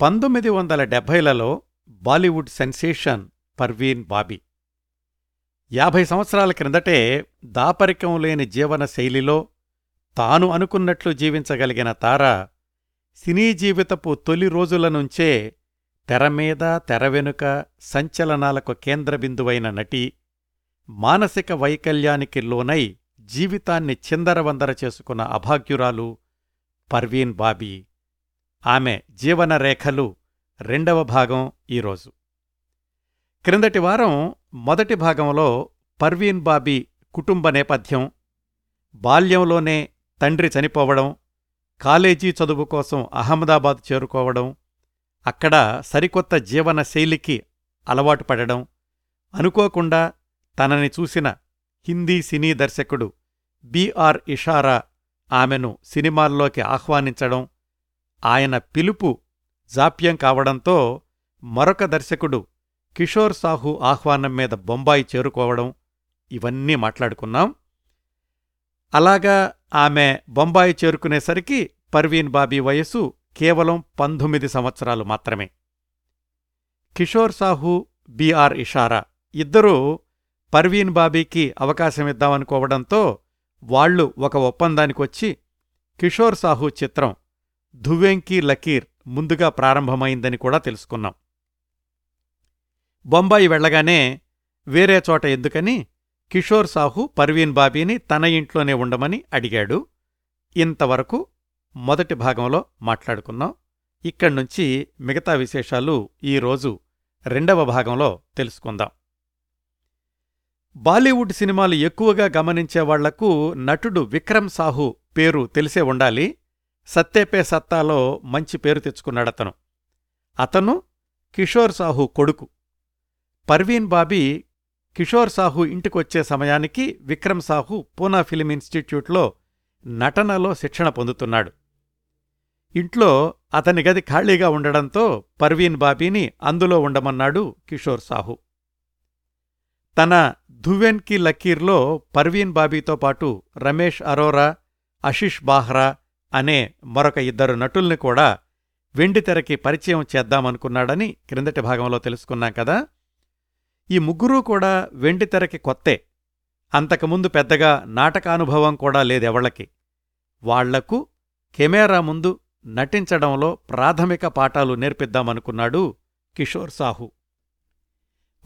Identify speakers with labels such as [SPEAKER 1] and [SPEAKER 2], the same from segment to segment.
[SPEAKER 1] పంతొమ్మిది వందల డెబ్భైలలో బాలీవుడ్ సెన్సేషన్ పర్వీన్ బాబీ. యాభై సంవత్సరాల క్రిందటే దాపరికం లేని జీవన శైలిలో తాను అనుకున్నట్లు జీవించగలిగిన తార సినీ జీవితపు తొలి రోజుల నుంచే తెరమీద తెర వెనుక సంచలనాలకు కేంద్రబిందువైన నటి మానసిక వైకల్యానికి లోనై జీవితాన్ని చిందరవందర చేసుకున్న అభాగ్యురాలు పర్వీన్ బాబీ. ఆమె జీవనరేఖలు రెండవ భాగం ఈరోజు. క్రిందటి వారం మొదటి భాగంలో పర్వీన్ బాబీ కుటుంబ నేపథ్యం బాల్యంలోనే తండ్రి చనిపోవడం కాలేజీ చదువు కోసం అహ్మదాబాద్ చేరుకోవడం అక్కడ సరికొత్త జీవన శైలికి అలవాటు పడడం అనుకోకుండా తనని చూసిన హిందీ సినీ దర్శకుడు బిఆర్ ఇషారా ఆమెను సినిమాల్లోకి ఆహ్వానించడం ఆయన పిలుపు జాప్యం కావడంతో మరొక దర్శకుడు కిషోర్ సాహు ఆహ్వానం మీద బొంబాయి చేరుకోవడం ఇవన్నీ మాట్లాడుకున్నాం. అలాగా ఆమె బొంబాయి చేరుకునేసరికి పర్వీన్ బాబీ వయస్సు కేవలం పంతొమ్మిది సంవత్సరాలు మాత్రమే. కిషోర్ సాహు బిఆర్ ఇషారా ఇద్దరూ పర్వీన్ బాబీకి అవకాశమిద్దామనుకోవడంతో వాళ్ళు ఒక ఒప్పందానికొచ్చి కిషోర్ సాహు చిత్రం ధువెంకీ లకీర్ ముందుగా ప్రారంభమైందని కూడా తెలుసుకున్నాం. బొంబాయి వెళ్ళగానే వేరే చోట ఎందుకని కిషోర్ సాహు పర్వీన్ బాబీని తన ఇంట్లోనే ఉండమని అడిగాడు. ఇంతవరకు మొదటి భాగంలో మాట్లాడుకున్నాం. ఇక్కడ్నుంచి మిగతా విశేషాలు ఈరోజు రెండవ భాగంలో తెలుసుకుందాం. బాలీవుడ్ సినిమాలు ఎక్కువగా గమనించేవాళ్ళకు నటుడు విక్రమ్ సాహు పేరు తెలిసే ఉండాలి. సత్తేపే సత్తాలో మంచి పేరు తెచ్చుకున్నాడతను అతను. కిషోర్ సాహు కొడుకు. పర్వీన్ బాబీ కిషోర్ సాహు ఇంటికొచ్చే సమయానికి విక్రమ్ సాహు పూనా ఫిలిం ఇన్స్టిట్యూట్లో నటనలో శిక్షణ పొందుతున్నాడు. ఇంట్లో అతని గది ఖాళీగా ఉండడంతో పర్వీన్ బాబీని అందులో ఉండమన్నాడు కిషోర్ సాహు. తన ధువెన్కి లకీర్లో పర్వీన్ బాబీతో పాటు రమేష్ అరోరా అశిష్ బాహ్రా అనే మరొక ఇద్దరు నటుల్ని కూడా వెండితెరకి పరిచయం చేద్దామనుకున్నాడని క్రిందటి భాగంలో తెలుసుకున్నాం కదా. ఈ ముగ్గురూ కూడా వెండితెరకి కొత్తే. అంతకుముందు పెద్దగా నాటకానుభవం కూడా లేదెవళ్ళకి. వాళ్ళకు కెమెరా ముందు నటించడంలో ప్రాథమిక పాఠాలు నేర్పిద్దామనుకున్నాడు కిషోర్ సాహు.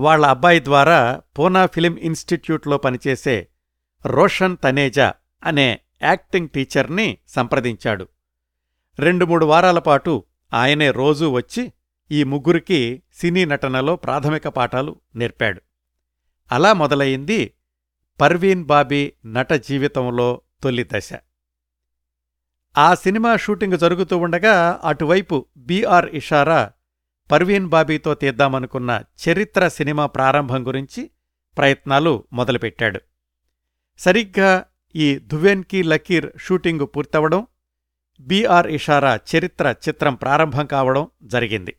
[SPEAKER 1] వాళ్ళ అబ్బాయి ద్వారా పూనా ఫిలిం ఇన్స్టిట్యూట్లో పనిచేసే రోషన్ తనేజా అనే యాక్టింగ్ టీచర్ని సంప్రదించాడు. రెండు మూడు వారాల పాటు ఆయనే రోజూ వచ్చి ఈ ముగ్గురికి సినీ నటనలో ప్రాథమిక పాఠాలు నేర్పాడు. అలా మొదలయింది పర్వీన్ బాబీ నట జీవితంలో తొలి దశ. ఆ సినిమా షూటింగ్ జరుగుతూ ఉండగా అటువైపు బీఆర్ ఇషారా పర్వీన్ బాబీతో తీద్దామనుకున్న చరిత్ర సినిమా ప్రారంభం గురించి ప్రయత్నాలు మొదలుపెట్టాడు. సరిగ్గా ఈ ధువెన్ కీ లకీర్ షూటింగు పూర్తవడం బీఆర్ ఇషారా చరిత్ర చిత్రం ప్రారంభం కావడం జరిగింది.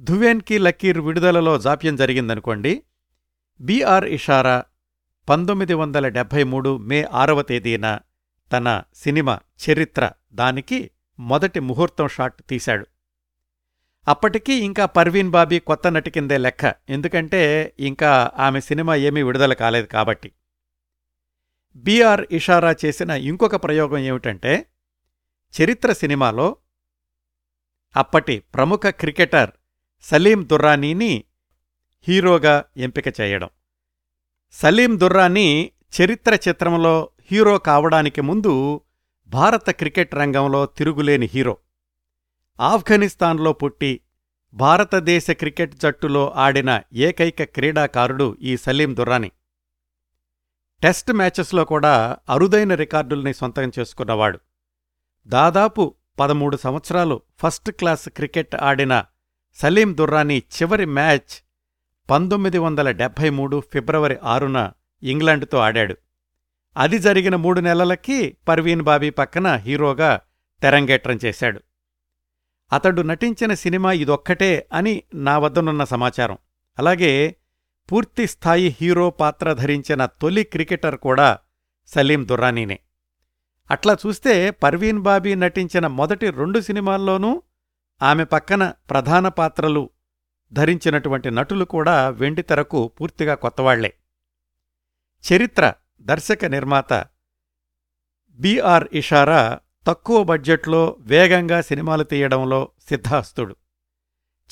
[SPEAKER 1] ధువెన్ కీ లకీర్ విడుదలలో జాప్యం జరిగిందనుకోండి బీఆర్ ఇషారా పంతొమ్మిది వందల డెబ్భై మూడు మే ఆరవ తేదీన తన సినిమా చరిత్ర దానికి మొదటి ముహూర్తం షాట్ తీశాడు. అప్పటికీ ఇంకా పర్వీన్ బాబీ కొత్త నటి కిందే లెక్క ఎందుకంటే ఇంకా ఆమె సినిమా ఏమీ విడుదల కాలేదు కాబట్టి. బీఆర్ ఇషారా చేసిన ఇంకొక ప్రయోగం ఏమిటంటే చరిత్ర సినిమాలో అప్పటి ప్రముఖ క్రికెటర్ సలీం దుర్రానీని హీరోగా ఎంపిక చేయడం. సలీం దుర్రానీ చరిత్ర చిత్రంలో హీరో కావడానికి ముందు భారత క్రికెట్ రంగంలో తిరుగులేని హీరో. ఆఫ్ఘనిస్తాన్లో పుట్టి భారతదేశ క్రికెట్ జట్టులో ఆడిన ఏకైక క్రీడాకారుడు ఈ సలీం దుర్రానీ. టెస్ట్ మ్యాచెస్లో కూడా అరుదైన రికార్డుల్ని సొంతం చేసుకున్నవాడు. దాదాపు పదమూడు సంవత్సరాలు ఫస్ట్ క్లాస్ క్రికెట్ ఆడిన సలీం దుర్రానీ చివరి మ్యాచ్ పంతొమ్మిది వందల డెబ్భై మూడు ఫిబ్రవరి ఆరున ఇంగ్లాండ్తో ఆడాడు. అది జరిగిన మూడు నెలలకి పర్వీన్ బాబీ పక్కన హీరోగా తెరంగేట్రం చేశాడు. అతడు నటించిన సినిమా ఇదొక్కటే అని నా వద్దనున్న సమాచారం. అలాగే పూర్తిస్థాయి హీరో పాత్ర ధరించిన తొలి క్రికెటర్ కూడా సలీం దుర్రానీనే. అట్లా చూస్తే పర్వీన్ బాబీ నటించిన మొదటి రెండు సినిమాల్లోనూ ఆమె పక్కన ప్రధాన పాత్రలు ధరించినటువంటి నటులు కూడా వెండితెరకు పూర్తిగా కొత్తవాళ్ళే. చరిత్ర దర్శక నిర్మాత బిఆర్ ఇషారా తక్కువ బడ్జెట్లో వేగంగా సినిమాలు తీయడంలో సిద్ధాస్తుడు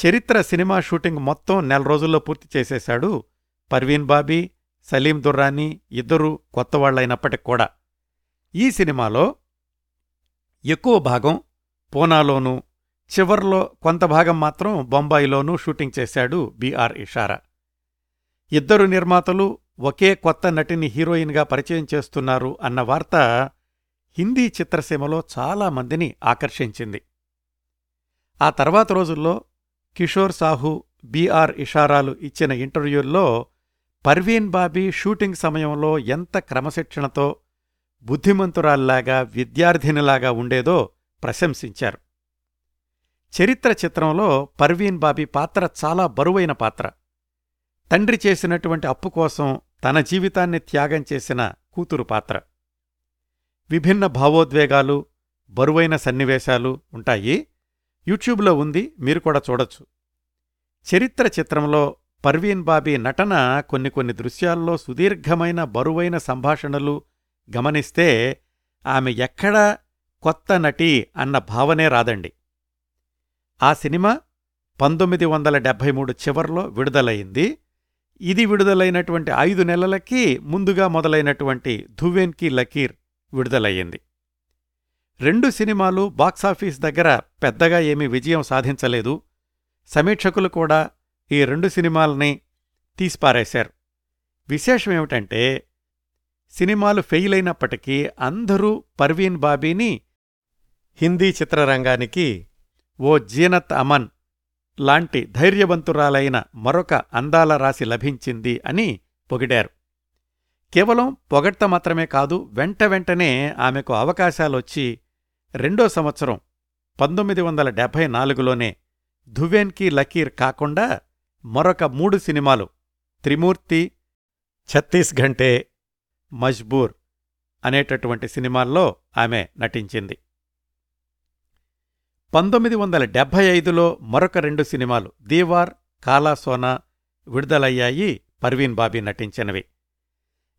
[SPEAKER 1] చరిత్ర సినిమా షూటింగ్ మొత్తం నెల రోజుల్లో పూర్తి చేసేశాడు పర్వీన్ బాబీ సలీం దుర్రానీ ఇద్దరూ కొత్తవాళ్ళైనప్పటికి కూడా. ఈ సినిమాలో ఎక్కువ భాగం పూనాలోనూ చివర్లో కొంత భాగం మాత్రం బొంబాయిలోనూ షూటింగ్ చేశాడు బీఆర్ ఇషారా. ఇద్దరు నిర్మాతలు ఒకే కొత్త నటిని హీరోయిన్గా పరిచయం చేస్తున్నారు అన్న వార్త హిందీ చిత్రసీమలో చాలామందిని ఆకర్షించింది. ఆ తర్వాత రోజుల్లో కిషోర్ సాహు బిఆర్ ఇషారాలు ఇచ్చిన ఇంటర్వ్యూల్లో పర్వీన్ బాబీ షూటింగ్ సమయంలో ఎంత క్రమశిక్షణతో బుద్ధిమంతురాల్లాగా విద్యార్థినిలాగా ఉండేదో ప్రశంసించారు. చరిత్ర చిత్రంలో పర్వీన్ బాబీ పాత్ర చాలా బరువైన పాత్ర. తండ్రి చేసినటువంటి అప్పు కోసం తన జీవితాన్ని త్యాగం చేసిన కూతురు పాత్ర. విభిన్న భావోద్వేగాలు బరువైన సన్నివేశాలు ఉంటాయి. యూట్యూబ్లో ఉంది మీరు కూడా చూడొచ్చు. చరిత్ర చిత్రంలో పర్వీన్ బాబీ నటన కొన్ని కొన్ని దృశ్యాల్లో సుదీర్ఘమైన బరువైన సంభాషణలు గమనిస్తే ఆమె ఎక్కడా కొత్త నటి అన్న భావనే రాదండి. ఆ సినిమా పంతొమ్మిది వందల డెబ్భై మూడు చివర్లో విడుదలయింది ఇది విడుదలైనటువంటి ఐదు నెలలకి ముందుగా మొదలైనటువంటి ధువేన్కి లకీర్ విడుదలయ్యింది. రెండు సినిమాలు బాక్సాఫీస్ దగ్గర పెద్దగా ఏమీ విజయం సాధించలేదు. సమీక్షకులు కూడా ఈ రెండు సినిమాల్ని తీసిపారేశారు. విశేషమేమిటంటే సినిమాలు ఫెయిల్ అయినప్పటికీ అందరూ పర్వీన్ బాబీని హిందీ చిత్రరంగానికి ఓ జీనత్ అమన్ లాంటి ధైర్యవంతురాలైన మరొక అందాల రాశి లభించింది అని పొగిడారు. కేవలం పొగడ్త మాత్రమే కాదు వెంట వెంటనే ఆమెకు అవకాశాలొచ్చి రెండో సంవత్సరం పంతొమ్మిది వందల డెబ్భై నాలుగులోనే ధువేన్కి లకీర్ కాకుండా మరొక మూడు సినిమాలు. త్రిమూర్తి ఛత్తీస్ ఘంటే మజ్బూర్ అనేటటువంటి సినిమాల్లో ఆమె నటించింది. పంతొమ్మిది వందల డెబ్భై ఐదులో మరొక రెండు సినిమాలు దీవార్ కాలా సోనా విడుదలయ్యాయి పర్వీన్ బాబీ నటించినవి.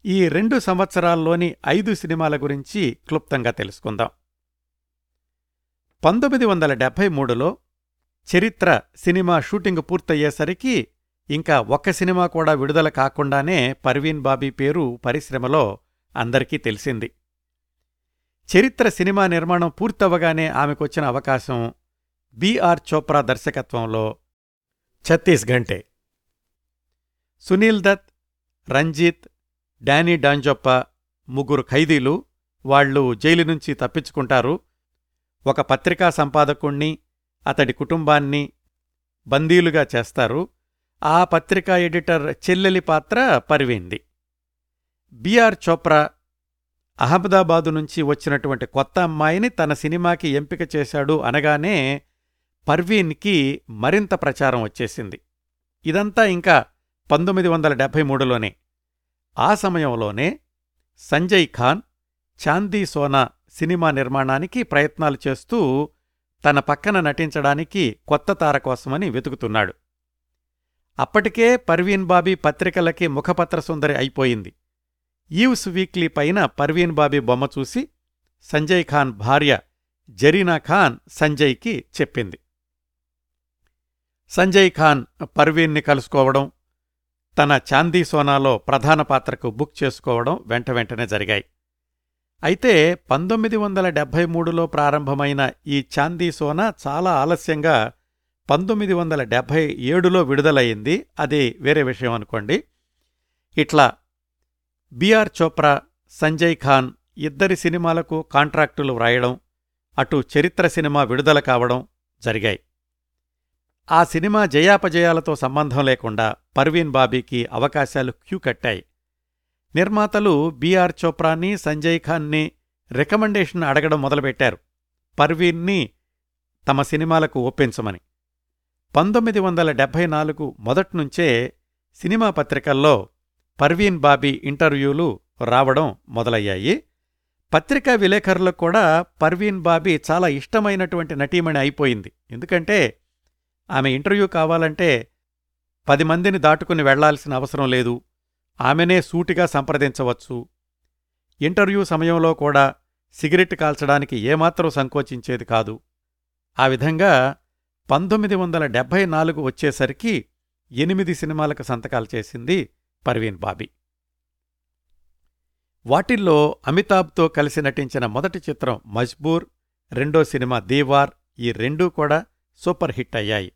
[SPEAKER 1] ఈ రెండు సంవత్సరాల్లోని ఐదు సినిమాల గురించి క్లుప్తంగా తెలుసుకుందాం. పంతొమ్మిది వందల డెబ్భై మూడులో చరిత్ర సినిమా షూటింగ్ పూర్తయ్యేసరికి ఇంకా ఒక్క సినిమా కూడా విడుదల కాకుండానే పర్వీన్ బాబీ పేరు పరిశ్రమలో అందరికీ తెలిసింది. చరిత్ర సినిమా నిర్మాణం పూర్తవగానే ఆమెకొచ్చిన అవకాశం బిఆర్ చోప్రా దర్శకత్వంలో. ఛత్తీస్ఘంటే సునీల్ దత్ రంజిత్ డానీ డాంజొప్ప ముగ్గురు ఖైదీలు వాళ్ళు జైలు నుంచి తప్పించుకుంటారు. ఒక పత్రికా సంపాదకుణ్ణి అతడి కుటుంబాన్ని బందీలుగా చేస్తారు. ఆ పత్రికా ఎడిటర్ చెల్లెలి పాత్ర పరివింది. బిఆర్ చోప్రా అహ్మదాబాదు నుంచి వచ్చినటువంటి కొత్త అమ్మాయిని తన సినిమాకి ఎంపిక చేశాడు అనగానే పర్వీన్కి మరింత ప్రచారం వచ్చేసింది. ఇదంతా ఇంకా పంతొమ్మిది వందల డెబ్భై మూడులోనే. ఆ సమయంలోనే సంజయ్ ఖాన్ చాందీ సోనా సినిమా నిర్మాణానికి ప్రయత్నాలు చేస్తూ తన పక్కన నటించడానికి కొత్త తార కోసమని వెతుకుతున్నాడు. అప్పటికే పర్వీన్ బాబీ పత్రికలకి ముఖపత్ర సుందరి అయిపోయింది. ఈవ్స్ వీక్లీ పైన పర్వీన్ బాబీ బొమ్మ చూసి సంజయ్ ఖాన్ భార్య జరీనా ఖాన్ సంజయ్కి చెప్పింది. సంజయ్ ఖాన్ పర్వీన్ని కలుసుకోవడం తన చాందీ సోనాలో ప్రధాన పాత్రకు బుక్ చేసుకోవడం వెంట వెంటనే జరిగాయి. అయితే పంతొమ్మిది వందల డెబ్భై మూడులో ప్రారంభమైన ఈ చాందీ సోనా చాలా ఆలస్యంగా పంతొమ్మిది వందల డెబ్భై ఏడులో విడుదలయ్యింది. అది వేరే విషయం అనుకోండి. ఇట్లా బిఆర్ చోప్రా సంజయ్ ఖాన్ ఇద్దరి సినిమాలకు కాంట్రాక్టులు వ్రాయడం అటు చరిత్ర సినిమా విడుదల కావడం జరిగాయి. ఆ సినిమా జయాపజయాలతో సంబంధం లేకుండా పర్వీన్ బాబీకి అవకాశాలు క్యూ కట్టాయి. నిర్మాతలు బీఆర్ చోప్రాని సంజయ్ ఖాన్ని రికమెండేషన్ అడగడం మొదలుపెట్టారు. పర్వీన్ని తమ సినిమాలకు ఒప్పించమని. పంతొమ్మిది వందల డెబ్భై నాలుగు మొదట్నుంచే సినిమా పత్రికల్లో పర్వీన్ బాబీ ఇంటర్వ్యూలు రావడం మొదలయ్యాయి. పత్రికా విలేకరులకు కూడా పర్వీన్ బాబీ చాలా ఇష్టమైనటువంటి నటీమణి అయిపోయింది. ఎందుకంటే ఆమె ఇంటర్వ్యూ కావాలంటే పది మందిని దాటుకుని వెళ్ళాల్సిన అవసరం లేదు. ఆమెనే సూటిగా సంప్రదించవచ్చు. ఇంటర్వ్యూ సమయంలో కూడా సిగరెట్ కాల్చడానికి ఏమాత్రం సంకోచించేది కాదు. ఆ విధంగా పంతొమ్మిది వందల డెబ్భై నాలుగు వచ్చేసరికి ఎనిమిది సినిమాలకు సంతకాలు చేసింది పర్వీన్ బాబీ. వాటిల్లో అమితాబ్తో కలిసి నటించిన మొదటి చిత్రం మజ్బూర్ రెండో సినిమా దీవార్ ఈ రెండూ కూడా సూపర్ హిట్ అయ్యాయి.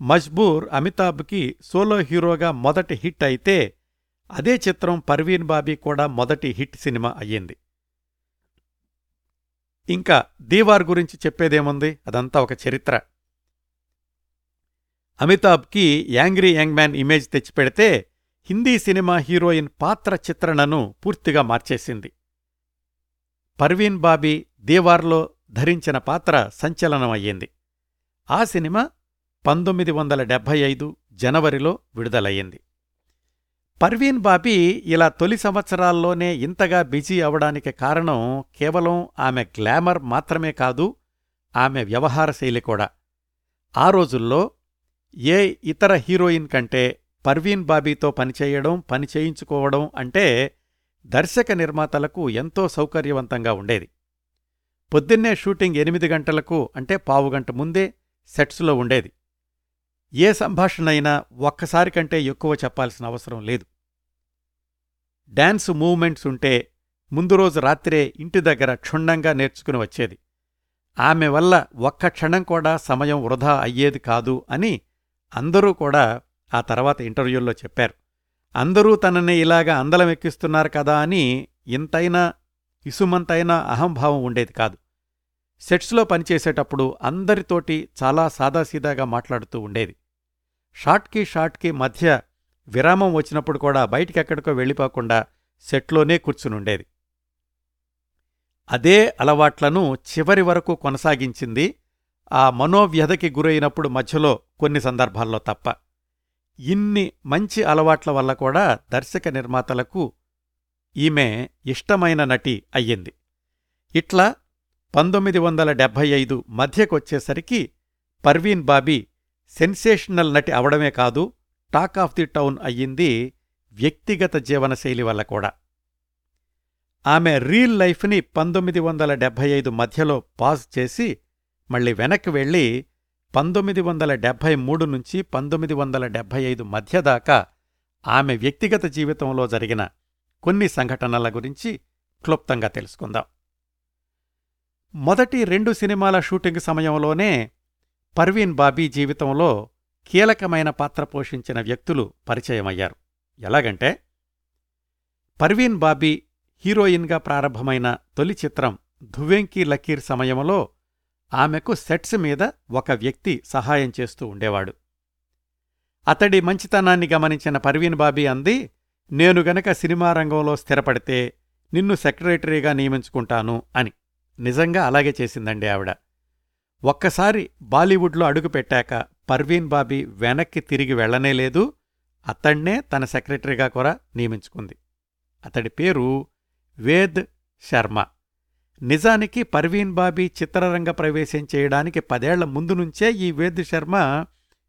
[SPEAKER 1] మజ్బూర్ అమితాబ్కి సోలో హీరోగా మొదటి హిట్ అయితే అదే చిత్రం పర్వీన్ బాబీ కూడా మొదటి హిట్ సినిమా అయ్యింది. ఇంకా దీవార్ గురించి చెప్పేదేముంది? అదంతా ఒక చరిత్ర. అమితాబ్కి యాంగ్రీ యంగ్ మ్యాన్ ఇమేజ్ తెచ్చిపెడితే హిందీ సినిమా హీరోయిన్ పాత్ర చిత్రణను పూర్తిగా మార్చేసింది. పర్వీన్ బాబీ దీవార్లో ధరించిన పాత్ర సంచలనమయ్యింది. ఆ సినిమా పంతొమ్మిది వందల డెబ్భై ఐదు జనవరిలో విడుదలయ్యింది. పర్వీన్ బాబీ ఇలా తొలి సంవత్సరాల్లోనే ఇంతగా బిజీ అవడానికి కారణం కేవలం ఆమె గ్లామర్ మాత్రమే కాదు ఆమె వ్యవహార శైలి కూడా. ఆ రోజుల్లో ఏ ఇతర హీరోయిన్ కంటే పర్వీన్ బాబీతో పనిచేయడం పని చేయించుకోవడం అంటే దర్శక నిర్మాతలకు ఎంతో సౌకర్యవంతంగా ఉండేది. పొద్దున్నే షూటింగ్ ఎనిమిది గంటలకు అంటే పావుగంట ముందే సెట్స్లో ఉండేది. ఏ సంభాషణైనా ఒక్కసారి కంటే ఎక్కువ చెప్పాల్సిన అవసరం లేదు. డాన్స్ మూవ్మెంట్స్ ఉంటే ముందు రోజు రాత్రే ఇంటి దగ్గర క్షుణ్ణంగా నేర్చుకుని వచ్చేది. ఆమె వల్ల ఒక్క క్షణం కూడా సమయం వృధా అయ్యేది కాదు అని అందరూ కూడా ఆ తర్వాత ఇంటర్వ్యూల్లో చెప్పారు. అందరూ తనని ఇలాగా అందలం ఎక్కిస్తున్నారు కదా అని ఇంతైనా ఇసుమంతైనా అహంభావం ఉండేది కాదు. సెట్స్లో పనిచేసేటప్పుడు అందరితోటి చాలా సాదాసీదాగా మాట్లాడుతూ ఉండేది. షాట్కి షాట్కి మధ్య విరామం వచ్చినప్పుడు కూడా బయటికెక్కడికో వెళ్ళిపోకుండా సెట్లోనే కూర్చునుండేది అదే అలవాట్లను చివరి వరకు కొనసాగించింది ఆ మనోవ్యధకి గురైనప్పుడు మధ్యలో కొన్ని సందర్భాల్లో తప్ప. ఇన్ని మంచి అలవాట్ల వల్ల కూడా దర్శక నిర్మాతలకు ఈమె ఇష్టమైన నటి అయ్యింది. ఇట్లా పంతొమ్మిది వందల డెబ్భై ఐదు మధ్యకొచ్చేసరికి పర్వీన్ బాబీ సెన్సేషనల్ నటి అవడమే కాదు టాక్ ఆఫ్ ది టౌన్ అయ్యింది వ్యక్తిగత జీవనశైలి వల్ల కూడా. ఆమె రీల్ లైఫ్ని పంతొమ్మిది వందల డెబ్భై ఐదు మధ్యలో పాజ్ చేసి మళ్ళీ వెనక్కి వెళ్ళి పంతొమ్మిది వందల డెబ్భై మూడు నుంచి పంతొమ్మిది వందల డెబ్భై ఐదు మధ్యదాకా ఆమె వ్యక్తిగత జీవితంలో జరిగిన కొన్ని సంఘటనల గురించి క్లుప్తంగా తెలుసుకుందాం. మొదటి రెండు సినిమాల షూటింగ్ సమయంలోనే పర్వీన్ బాబీ జీవితంలో కీలకమైన పాత్ర పోషించిన వ్యక్తులు పరిచయమయ్యారు. ఎలాగంటే పర్వీన్ బాబీ హీరోయిన్గా ప్రారంభమైన తొలి చిత్రం ధువెంకీ లకీర్ సమయంలో ఆమెకు సెట్స్ మీద ఒక వ్యక్తి సహాయం చేస్తూ ఉండేవాడు. అతడి మంచితనాన్ని గమనించిన పర్వీన్ బాబీ అంది నేను గనక సినిమా రంగంలో స్థిరపడితే నిన్ను సెక్రటరీగా నియమించుకుంటాను అని. నిజంగా అలాగే చేసిందండి ఆవిడ. ఒక్కసారి బాలీవుడ్లో అడుగుపెట్టాక పర్వీన్ బాబీ వెనక్కి తిరిగి వెళ్ళనేలేదు అతణ్ణే తన సెక్రటరీగా కూడా నియమించుకుంది. అతడి పేరు వేద్ శర్మ. నిజానికి పర్వీన్ బాబీ చిత్రరంగ ప్రవేశం చేయడానికి పదేళ్ళ ముందు నుంచే ఈ వేద్ శర్మ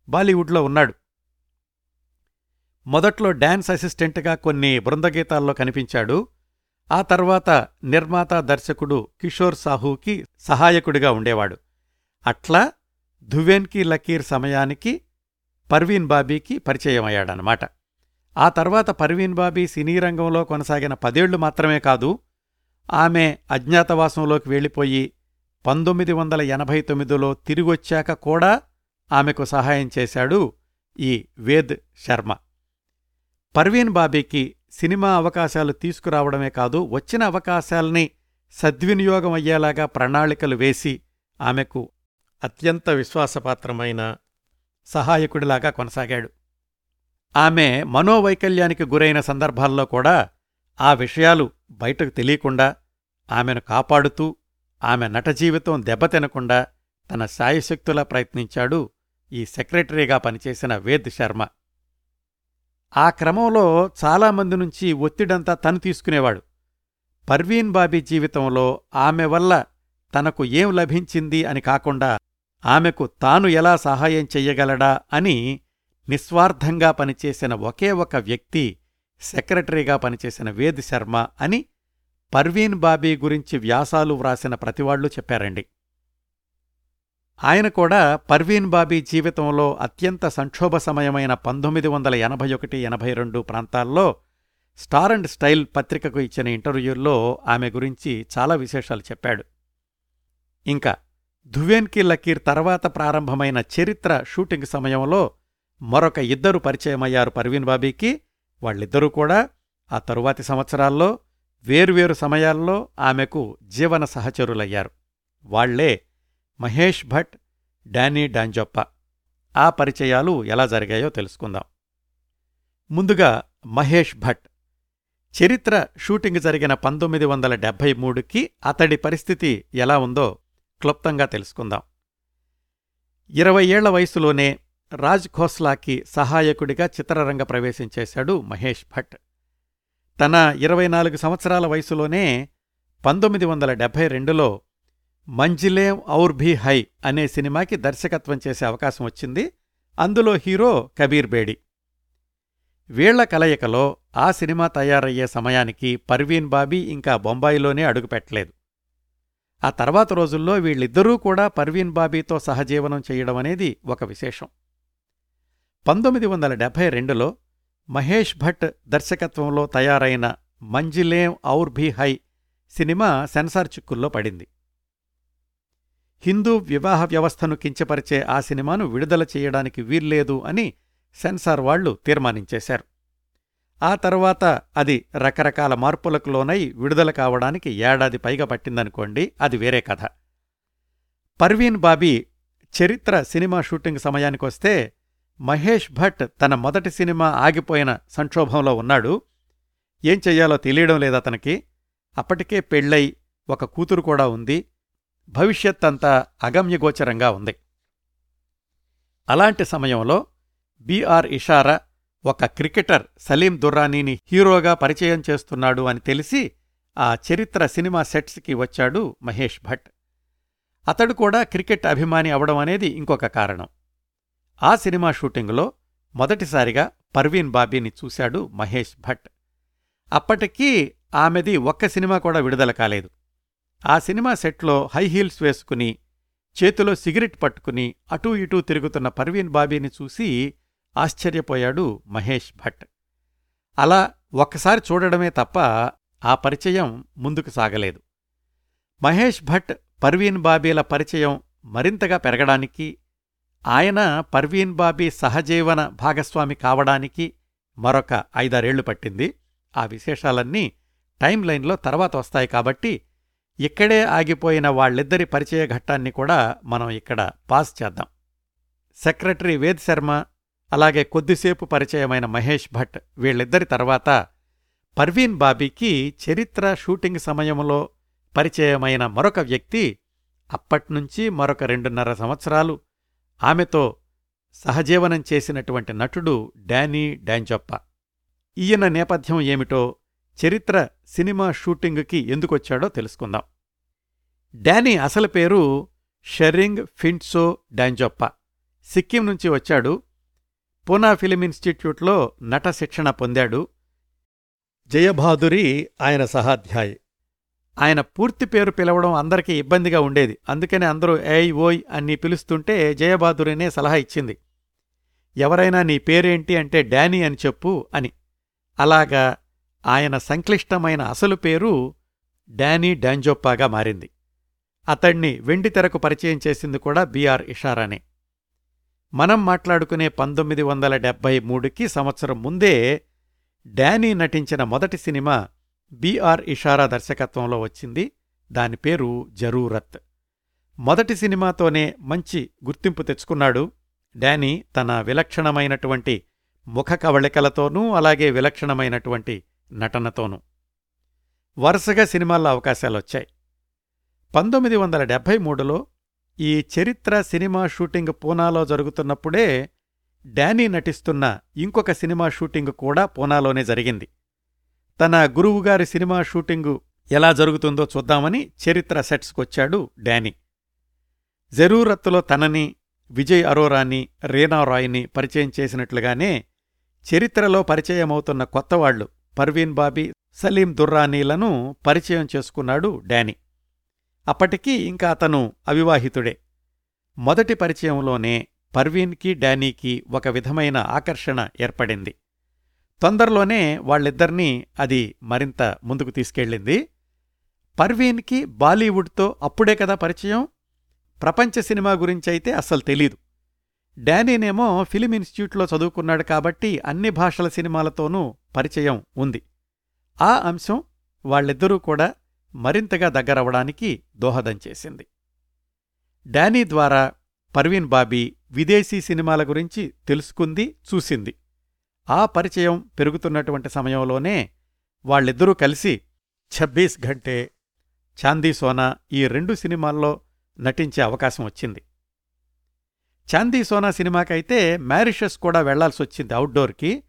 [SPEAKER 1] బాలీవుడ్లో ఉన్నాడు. మొదట్లో డాన్స్ అసిస్టెంట్గా కొన్ని బృందగీతాల్లో కనిపించాడు. ఆ తర్వాత నిర్మాత దర్శకుడు కిషోర్ సాహూకి సహాయకుడిగా ఉండేవాడు. అట్లా ధువేన్కి లకీర్ సమయానికి పర్వీన్ బాబీకి పరిచయమయ్యాడనమాట ఆ తర్వాత పర్వీన్ బాబీ సినీ రంగంలో కొనసాగిన పదేళ్ళు మాత్రమే కాదు ఆమె అజ్ఞాతవాసంలోకి వెళ్ళిపోయి పంతొమ్మిది వందల ఎనభై తొమ్మిదిలో తిరిగొచ్చాక కూడా ఆమెకు సహాయం చేశాడు ఈ వేద్ శర్మ. పర్వీన్ బాబీకి సినిమా అవకాశాలు తీసుకురావడమే కాదు వచ్చిన అవకాశాల్ని సద్వినియోగం అయ్యేలాగా ప్రణాళికలు వేసి ఆమెకు అత్యంత విశ్వాసపాత్రమైన సహాయకుడిలాగా కొనసాగాడు. ఆమె మనోవైకల్యానికి గురైన సందర్భాల్లో కూడా ఆ విషయాలు బయటకు తెలియకుండా ఆమెను కాపాడుతూ ఆమె నట జీవితం దెబ్బతినకుండా తన శాయశక్తులా ప్రయత్నించాడు ఈ సెక్రటరీగా పనిచేసిన వేద్ శర్మ. ఆ క్రమంలో చాలామంది నుంచి ఒత్తిడంతా తను తీసుకునేవాడు. పర్వీన్ బాబీ జీవితంలో ఆమె వల్ల తనకు ఏం లభించింది అని కాకుండా ఆమెకు తాను ఎలా సహాయం చెయ్యగలడా అని నిస్వార్థంగా పనిచేసిన ఒకే ఒక వ్యక్తి సెక్రటరీగా పనిచేసిన వేద్ శర్మ అని పర్వీన్ బాబీ గురించి వ్యాసాలు వ్రాసిన ప్రతివాళ్ళు చెప్పారండి. ఆయన కూడా పర్వీన్ బాబీ జీవితంలో అత్యంత సంక్షోభ సమయమైన పంతొమ్మిది వందల ఎనభై ఒకటి ఎనభై రెండు ప్రాంతాల్లో స్టార్ అండ్ స్టైల్ పత్రికకు ఇచ్చిన ఇంటర్వ్యూల్లో ఆమె గురించి చాలా విశేషాలు చెప్పాడు. ఇంకా ధువేన్కి లకీర్ తర్వాత ప్రారంభమైన చరిత్ర షూటింగ్ సమయంలో మరొక ఇద్దరు పరిచయమయ్యారు పర్వీన్ బాబీకి. వాళ్ళిద్దరూ కూడా ఆ తరువాతి సంవత్సరాల్లో వేర్వేరు సమయాల్లో ఆమెకు జీవన సహచరులయ్యారు. వాళ్ళే మహేష్ భట్ డానీ డాంజొప్ప. ఆ పరిచయాలు ఎలా జరిగాయో తెలుసుకుందాం. ముందుగా మహేష్ భట్. చరిత్ర షూటింగ్ జరిగిన పంతొమ్మిది వందల డెబ్భై మూడుకి అతడి పరిస్థితి ఎలా ఉందో క్లుప్తంగా తెలుసుకుందాం. ఇరవై ఏళ్ళ వయసులోనే రాజ్ ఖోస్లాకి సహాయకుడిగా చిత్రరంగ ప్రవేశం చేశాడు మహేష్ భట్. తన ఇరవై నాలుగు సంవత్సరాల వయసులోనే పంతొమ్మిది వందల డెబ్భై రెండులో మంజిలేం ఔర్ భీ హై అనే సినిమాకి దర్శకత్వం చేసే అవకాశం వచ్చింది. అందులో హీరో కబీర్ బేడి. వీళ్ళ కలయికలో ఆ సినిమా తయారయ్యే సమయానికి పర్వీన్ బాబీ ఇంకా బొంబాయిలోనే అడుగుపెట్టలేదు. ఆ తర్వాత రోజుల్లో వీళ్ళిద్దరూ కూడా పర్వీన్ బాబీతో సహజీవనం చేయడం అనేది ఒక విశేషం. పంతొమ్మిది వందల డెబ్భై రెండులో మహేష్ భట్ దర్శకత్వంలో తయారైన మంజిలేం ఔర్ భీ హై సినిమా సెన్సార్ చిక్కుల్లో పడింది. హిందూ వివాహ వ్యవస్థను కించపరిచే ఆ సినిమాను విడుదల చేయడానికి వీల్లేదు అని సెన్సార్ వాళ్ళు తీర్మానించేశారు. ఆ తర్వాత అది రకరకాల మార్పులకు లోనై విడుదల కావడానికి ఏడాది పైగా పట్టిందనుకోండి అది వేరే కథ. పర్వీన్ బాబీ చరిత్ర సినిమా షూటింగ్ సమయానికొస్తే మహేష్ భట్ తన మొదటి సినిమా ఆగిపోయిన సంక్షోభంలో ఉన్నాడు. ఏం చెయ్యాలో తెలియడం లేదతనికి అప్పటికే పెళ్ళై ఒక కూతురు కూడా ఉంది. భవిష్యత్ అంతా అగమ్యగోచరంగా ఉంది. అలాంటి సమయంలో బీఆర్ ఇషారా ఒక క్రికెటర్ సలీం దుర్రానీని హీరోగా పరిచయం చేస్తున్నాడు అని తెలిసి ఆ చరిత్ర సినిమా సెట్స్కి వచ్చాడు మహేష్ భట్. అతడు కూడా క్రికెట్ అభిమాని అవడం అనేది ఇంకొక కారణం. ఆ సినిమా షూటింగులో మొదటిసారిగా పర్వీన్ బాబీని చూశాడు మహేష్ భట్. అప్పటికీ ఆమెది ఒక్క సినిమా కూడా విడుదల కాలేదు. ఆ సినిమా సెట్లో హై హీల్స్ వేసుకుని చేతిలో సిగరెట్ పట్టుకుని అటూ ఇటూ తిరుగుతున్న పర్వీన్ బాబీని చూసి ఆశ్చర్యపోయాడు మహేష్ భట్. అలా ఒక్కసారి చూడడమే తప్ప ఆ పరిచయం ముందుకు సాగలేదు. మహేష్ భట్ పర్వీన్ బాబీల పరిచయం మరింతగా పెరగడానికి ఆయన పర్వీన్ బాబీ సహజీవన భాగస్వామి కావడానికి మరొక ఐదారేళ్ళు పట్టింది. ఆ విశేషాలన్నీ టైం లైన్లో తర్వాత వస్తాయి కాబట్టి ఇక్కడే ఆగిపోయిన వాళ్ళిద్దరి పరిచయ ఘట్టాన్ని కూడా మనం ఇక్కడ పాస్ చేద్దాం. సెక్రటరీ వేద్ శర్మ అలాగే కొద్దిసేపు పరిచయమైన మహేష్ భట్ వీళ్ళిద్దరి తర్వాత పర్వీన్ బాబీకి చరిత్ర షూటింగ్ సమయంలో పరిచయమైన మరొక వ్యక్తి అప్పట్నుంచి మరొక రెండున్నర సంవత్సరాలు ఆమెతో సహజీవనం చేసినటువంటి నటుడు డానీ డాంజప్ప. ఈయన నేపథ్యం ఏమిటో చరిత్ర సినిమా షూటింగుకి ఎందుకొచ్చాడో తెలుసుకుందాం. డానీ అసలు పేరు షెరింగ్ ఫింట్సో డాంజొప్ప. సిక్కిం నుంచి వచ్చాడు. పూనా ఫిలిం ఇన్స్టిట్యూట్లో నట శిక్షణ పొందాడు. జయభాదురి ఆయన సహాధ్యాయి. ఆయన పూర్తి పేరు పిలవడం అందరికీ ఇబ్బందిగా ఉండేది. అందుకనే అందరూ ఏయ్ ఓయ్ అని పిలుస్తుంటే జయబాదురినే సలహా ఇచ్చింది. ఎవరైనా నీ పేరేంటి అంటే డానీ అని చెప్పు అని. అలాగా ఆయన సంక్లిష్టమైన అసలు పేరు డానీ డాంజోప్పాగా మారింది. అతణ్ణి వెండితెరకు పరిచయం చేసింది కూడా బీఆర్ ఇషారానే. మనం మాట్లాడుకునే పంతొమ్మిది వందల డెబ్బై మూడుకి సంవత్సరం ముందే డానీ నటించిన మొదటి సినిమా బీఆర్ ఇషారా దర్శకత్వంలో వచ్చింది. దాని పేరు జరూరత్. మొదటి సినిమాతోనే మంచి గుర్తింపు తెచ్చుకున్నాడు. డానీ తన విలక్షణమైనటువంటి ముఖ కవళికలతోనూ అలాగే విలక్షణమైనటువంటి నటనతోనూ. వరుసగా సినిమాల్లో అవకాశాలొచ్చాయి. పంతొమ్మిది వందల డెబ్భై మూడులో ఈ చరిత్ర సినిమా షూటింగ్ పూనాలో జరుగుతున్నప్పుడే డానీ నటిస్తున్న ఇంకొక సినిమా షూటింగ్ కూడా పూనాలోనే జరిగింది. తన గురువుగారి సినిమా షూటింగు ఎలా జరుగుతుందో చూద్దామని చరిత్ర సెట్స్కొచ్చాడు డానీ. జరూరత్తులో తనని విజయ్ అరోరాని రీనా రాయ్ని పరిచయం చేసినట్లుగానే చరిత్రలో పరిచయమవుతున్న కొత్తవాళ్ళు పర్వీన్ బాబీ సలీం దుర్రానీలను పరిచయం చేసుకున్నాడు డానీ. అప్పటికీ ఇంకా అతను అవివాహితుడే. మొదటి పరిచయంలోనే పర్వీన్కి డానీకి ఒక విధమైన ఆకర్షణ ఏర్పడింది. తొందరలోనే వాళ్ళిద్దరినీ అది మరింత ముందుకు తీసుకెళ్ళింది. పర్వీన్కి బాలీవుడ్తో అప్పుడే కదా పరిచయం? ప్రపంచ సినిమా గురించైతే అస్సలు తెలీదు. డానీనేమో ఫిలిం ఇన్స్టిట్యూట్లో చదువుకున్నాడు కాబట్టి అన్ని భాషల సినిమాలతోనూ పరిచయం ఉంది. ఆ అంశం వాళ్ళిద్దరూ కూడా మరింతగా దగ్గరవడానికి దోహదం చేసింది. డానీ ద్వారా పర్వీన్ బాబీ విదేశీ సినిమాల గురించి తెలుసుకుంది చూసింది. ఆ పరిచయం పెరుగుతున్నటువంటి సమయంలోనే వాళ్ళిద్దరూ కలిసి ఛబ్బీస్ ఘంటే చాందీ సోనా ఈ రెండు సినిమాల్లో నటించే అవకాశం వచ్చింది. చాందీ సోనా సినిమాకైతే మ్యారిషస్ కూడా వెళ్ళాల్సొచ్చింది అవుట్డోర్కి.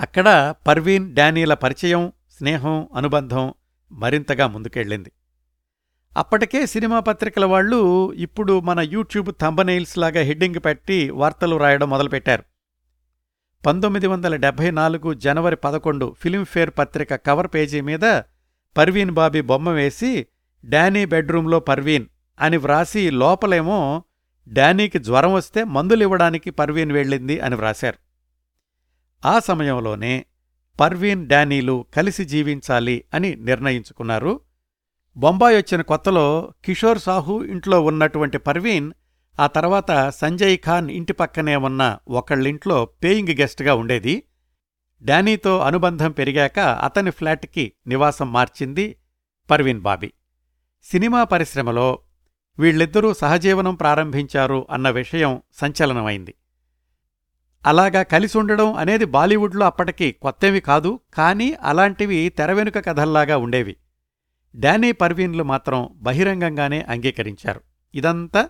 [SPEAKER 1] అక్కడ పర్వీన్ డానీల పరిచయం స్నేహం అనుబంధం మరింతగా ముందుకెళ్ళింది. అప్పటికే సినిమా పత్రికల వాళ్ళు ఇప్పుడు మన యూట్యూబ్ థంబనెయిల్స్ లాగా హెడ్డింగ్ పెట్టి వార్తలు రాయడం మొదలుపెట్టారు. పంతొమ్మిది వందల డెబ్బై నాలుగు జనవరి పదకొండు ఫిలింఫేర్ పత్రిక కవర్ పేజీ మీద పర్వీన్ బాబీ బొమ్మ వేసి డానీ బెడ్రూంలో పర్వీన్ అని వ్రాసి లోపలేమో డానీకి జ్వరం వస్తే మందులివ్వడానికి పర్వీన్ వెళ్ళింది అని వ్రాశారు. ఆ సమయంలోనే పర్వీన్ డానీలు కలిసి జీవించాలి అని నిర్ణయించుకున్నారు. బొంబాయి వచ్చిన కొత్తలో కిషోర్ సాహు ఇంట్లో ఉన్నటువంటి పర్వీన్ ఆ తర్వాత సంజయ్ ఖాన్ ఇంటి పక్కనే ఉన్న ఒకళ్ళింట్లో పేయింగ్ గెస్ట్గా ఉండేది. డానీతో అనుబంధం పెరిగాక అతని ఫ్లాట్కి నివాసం మార్చింది పర్వీన్ బాబీ. సినిమా పరిశ్రమలో వీళ్ళిద్దరూ సహజీవనం ప్రారంభించారు అన్న విషయం సంచలనమైంది. అలాగా కలిసి ఉండడం అనేది బాలీవుడ్లో అప్పటికి కొత్తవి కాదు కానీ అలాంటివి తెరవెనుక కథల్లాగా ఉండేవి. డానీ పర్వీన్లు మాత్రం బహిరంగంగానే అంగీకరించారు. ఇదంతా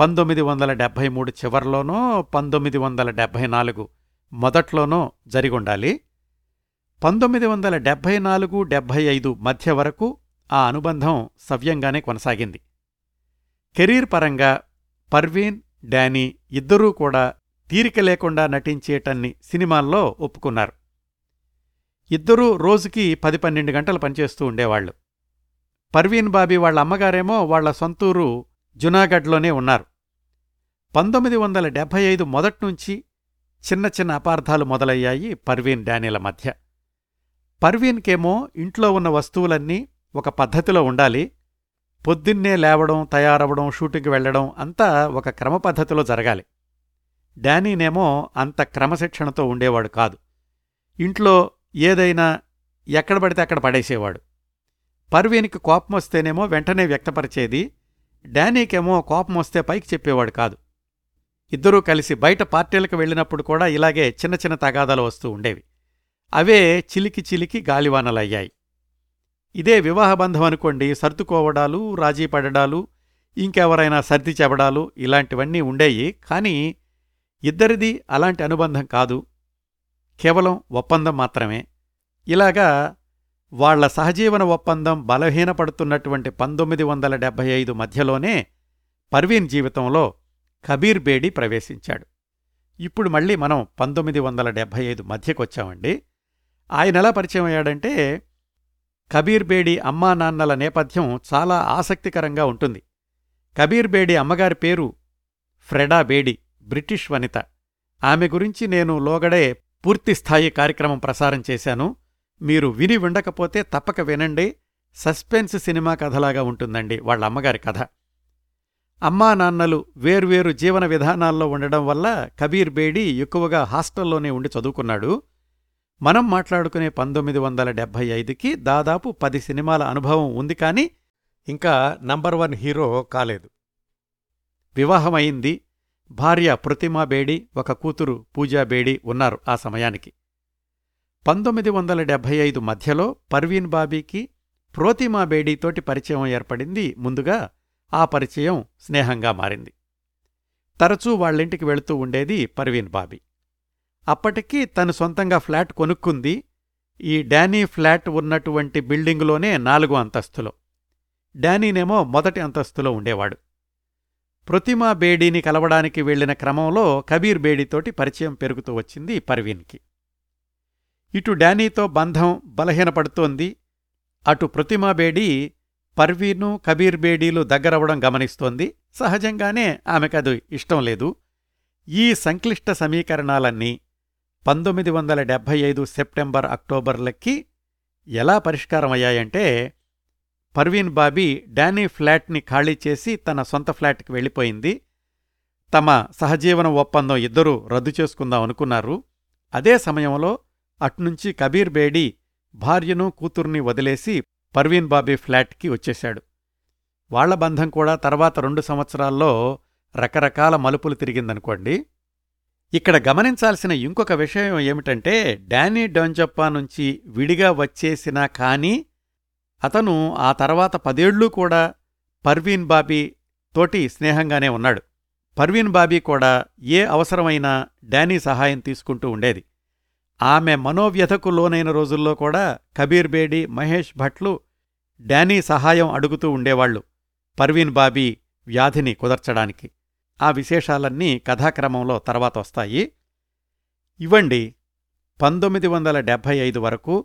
[SPEAKER 1] పంతొమ్మిది వందల డెబ్భై మూడు చివర్లోనో పంతొమ్మిది వందల డెబ్భై నాలుగు మొదట్లోనో జరిగుండాలి. పంతొమ్మిది వందల డెబ్భై నాలుగు డెబ్భై ఐదు మధ్య వరకు ఆ అనుబంధం సవ్యంగానే కొనసాగింది. కెరీర్ పరంగా పర్వీన్ డానీ ఇద్దరూ కూడా తీరిక లేకుండా నటించేటన్ని సినిమాల్లో ఒప్పుకున్నారు. ఇద్దరూ రోజుకి పది పన్నెండు గంటలు పనిచేస్తూ ఉండేవాళ్ళు పర్వీన్ బాబీ వాళ్ళ అమ్మగారేమో వాళ్ళ సొంతూరు జునాగఢ్లోనే ఉన్నారు. పంతొమ్మిది వందల డెబ్భై ఐదు మొదట్నుంచి చిన్న చిన్న అపార్థాలు మొదలయ్యాయి పర్వీన్ డానీల మధ్య. పర్వీన్కేమో ఇంట్లో ఉన్న వస్తువులన్నీ ఒక పద్ధతిలో ఉండాలి. పొద్దున్నే లేవడం తయారవడం షూటింగ్కి వెళ్ళడం అంతా ఒక క్రమపద్ధతిలో జరగాలి. డానీనేమో అంత క్రమశిక్షణతో ఉండేవాడు కాదు. ఇంట్లో ఏదైనా ఎక్కడ పడితే అక్కడ పడేసేవాడు. పర్వీన్కి కోపం వస్తేనేమో వెంటనే వ్యక్తపరిచేది డానీకేమో కోపం వస్తే పైకి చెప్పేవాడు కాదు. ఇద్దరూ కలిసి బయట పార్టీలకు వెళ్ళినప్పుడు కూడా ఇలాగే చిన్న చిన్న తగాదాలు వస్తూ ఉండేవి. అవే చిలికి చిలికి గాలివానలయ్యాయి. ఇదే వివాహబంధం అనుకోండి సర్దుకోవడాలు రాజీ పడడాలు ఇంకెవరైనా సర్ది చెబడాలు ఇలాంటివన్నీ ఉండేయి కానీ ఇద్దరిది అలాంటి అనుబంధం కాదు. కేవలం ఒప్పందం మాత్రమే. ఇలాగా వాళ్ళ సహజీవన ఒప్పందం బలహీనపడుతున్నటువంటి పంతొమ్మిది వందల డెబ్భై ఐదు మధ్యలోనే పర్వీన్ జీవితంలో కబీర్ బేడి ప్రవేశించాడు. ఇప్పుడు మళ్ళీ మనం పంతొమ్మిది వందల డెబ్భై ఐదు మధ్యకొచ్చామండి. ఆయన ఎలా పరిచయం అయ్యాడంటే కబీర్ బేడి అమ్మా నాన్నల నేపథ్యం చాలా ఆసక్తికరంగా ఉంటుంది. కబీర్ బేడి అమ్మగారి పేరు ఫ్రెడా బేడి. బ్రిటిష్ వనిత. ఆమె గురించి నేను లోగడే పూర్తిస్థాయి కార్యక్రమం ప్రసారం చేశాను. మీరు విని ఉండకపోతే తప్పక వినండి. సస్పెన్స్ సినిమా కథలాగా ఉంటుందండి వాళ్ళ అమ్మగారి కథ. అమ్మా నాన్నలు వేర్వేరు జీవన విధానాల్లో ఉండడం వల్ల కబీర్ బేడి ఎక్కువగా హాస్టల్లోనే ఉండి చదువుకున్నాడు. మనం మాట్లాడుకునే పంతొమ్మిది వందల డెబ్భై ఐదుకి దాదాపు పది సినిమాల అనుభవం ఉంది కానీ ఇంకా నంబర్ వన్ హీరో కాలేదు. వివాహమైంది. భార్య ప్రతిమా బేడి ఒక కూతురు పూజా బేడి ఉన్నారు ఆ సమయానికి. పంతొమ్మిది వందల డెబ్భై ఐదు మధ్యలో పర్వీన్ బాబీకి ప్రోతిమా బేడీతోటి పరిచయం ఏర్పడింది. ముందుగా ఆ పరిచయం స్నేహంగా మారింది. తరచూ వాళ్ళింటికి వెళుతూ ఉండేది పర్వీన్ బాబీ. అప్పటికి తను సొంతంగా ఫ్లాట్ కొనుక్కుంది. ఈ డానీ ఫ్లాట్ ఉన్నటువంటి బిల్డింగులోనే నాలుగో అంతస్తులో. డానీనేమో మొదటి అంతస్తులో ఉండేవాడు. ప్రతిమా బేడీని కలవడానికి వెళ్ళిన క్రమంలో కబీర్ బేడీతోటి పరిచయం పెరుగుతూ వచ్చింది పర్వీన్కి. ఇటు డానీతో బంధం బలహీనపడుతోంది. అటు ప్రతిమా బేడీ పర్వీను కబీర్ బేడీలు దగ్గరవడం గమనిస్తోంది. సహజంగానే ఆమెకది ఇష్టం లేదు. ఈ సంక్లిష్ట సమీకరణాలన్నీ పంతొమ్మిది వందల డెబ్భై ఐదు సెప్టెంబర్ అక్టోబర్లకి ఎలా పరిష్కారమయ్యాయంటే పర్వీన్ బాబీ డానీ ఫ్లాట్ని ఖాళీ చేసి తన సొంత ఫ్లాట్కి వెళ్ళిపోయింది. తమ సహజీవన ఒప్పందం ఇద్దరూ రద్దు చేసుకుందాం అనుకున్నారు. అదే సమయంలో అట్నుంచి కబీర్ బేడీ భార్యను కూతుర్ని వదిలేసి పర్వీన్ బాబీ ఫ్లాట్కి వచ్చేశాడు. వాళ్ళ బంధం కూడా తర్వాత రెండు సంవత్సరాల్లో రకరకాల మలుపులు తిరిగిందనుకోండి. ఇక్కడ గమనించాల్సిన ఇంకొక విషయం ఏమిటంటే డానీ డొంజప్పా నుంచి విడిగా వచ్చేసినా కానీ అతను ఆ తర్వాత పదేళ్ళూ కూడా పర్వీన్ బాబీ తోటి స్నేహంగానే ఉన్నాడు. పర్వీన్ బాబీ కూడా ఏ అవసరమైనా డానీ సహాయం తీసుకుంటూ ఉండేది. ఆమె మనోవ్యథకు లోనైన రోజుల్లో కూడా కబీర్ బేడి మహేష్ భట్లు డానీ సహాయం అడుగుతూ ఉండేవాళ్ళు పర్వీన్ బాబీ వ్యాధిని కుదర్చడానికి. ఆ విశేషాలన్నీ కథాక్రమంలో తర్వాత వస్తాయి. ఇవ్వండి పంతొమ్మిది వందల డెబ్భై ఐదు వరకు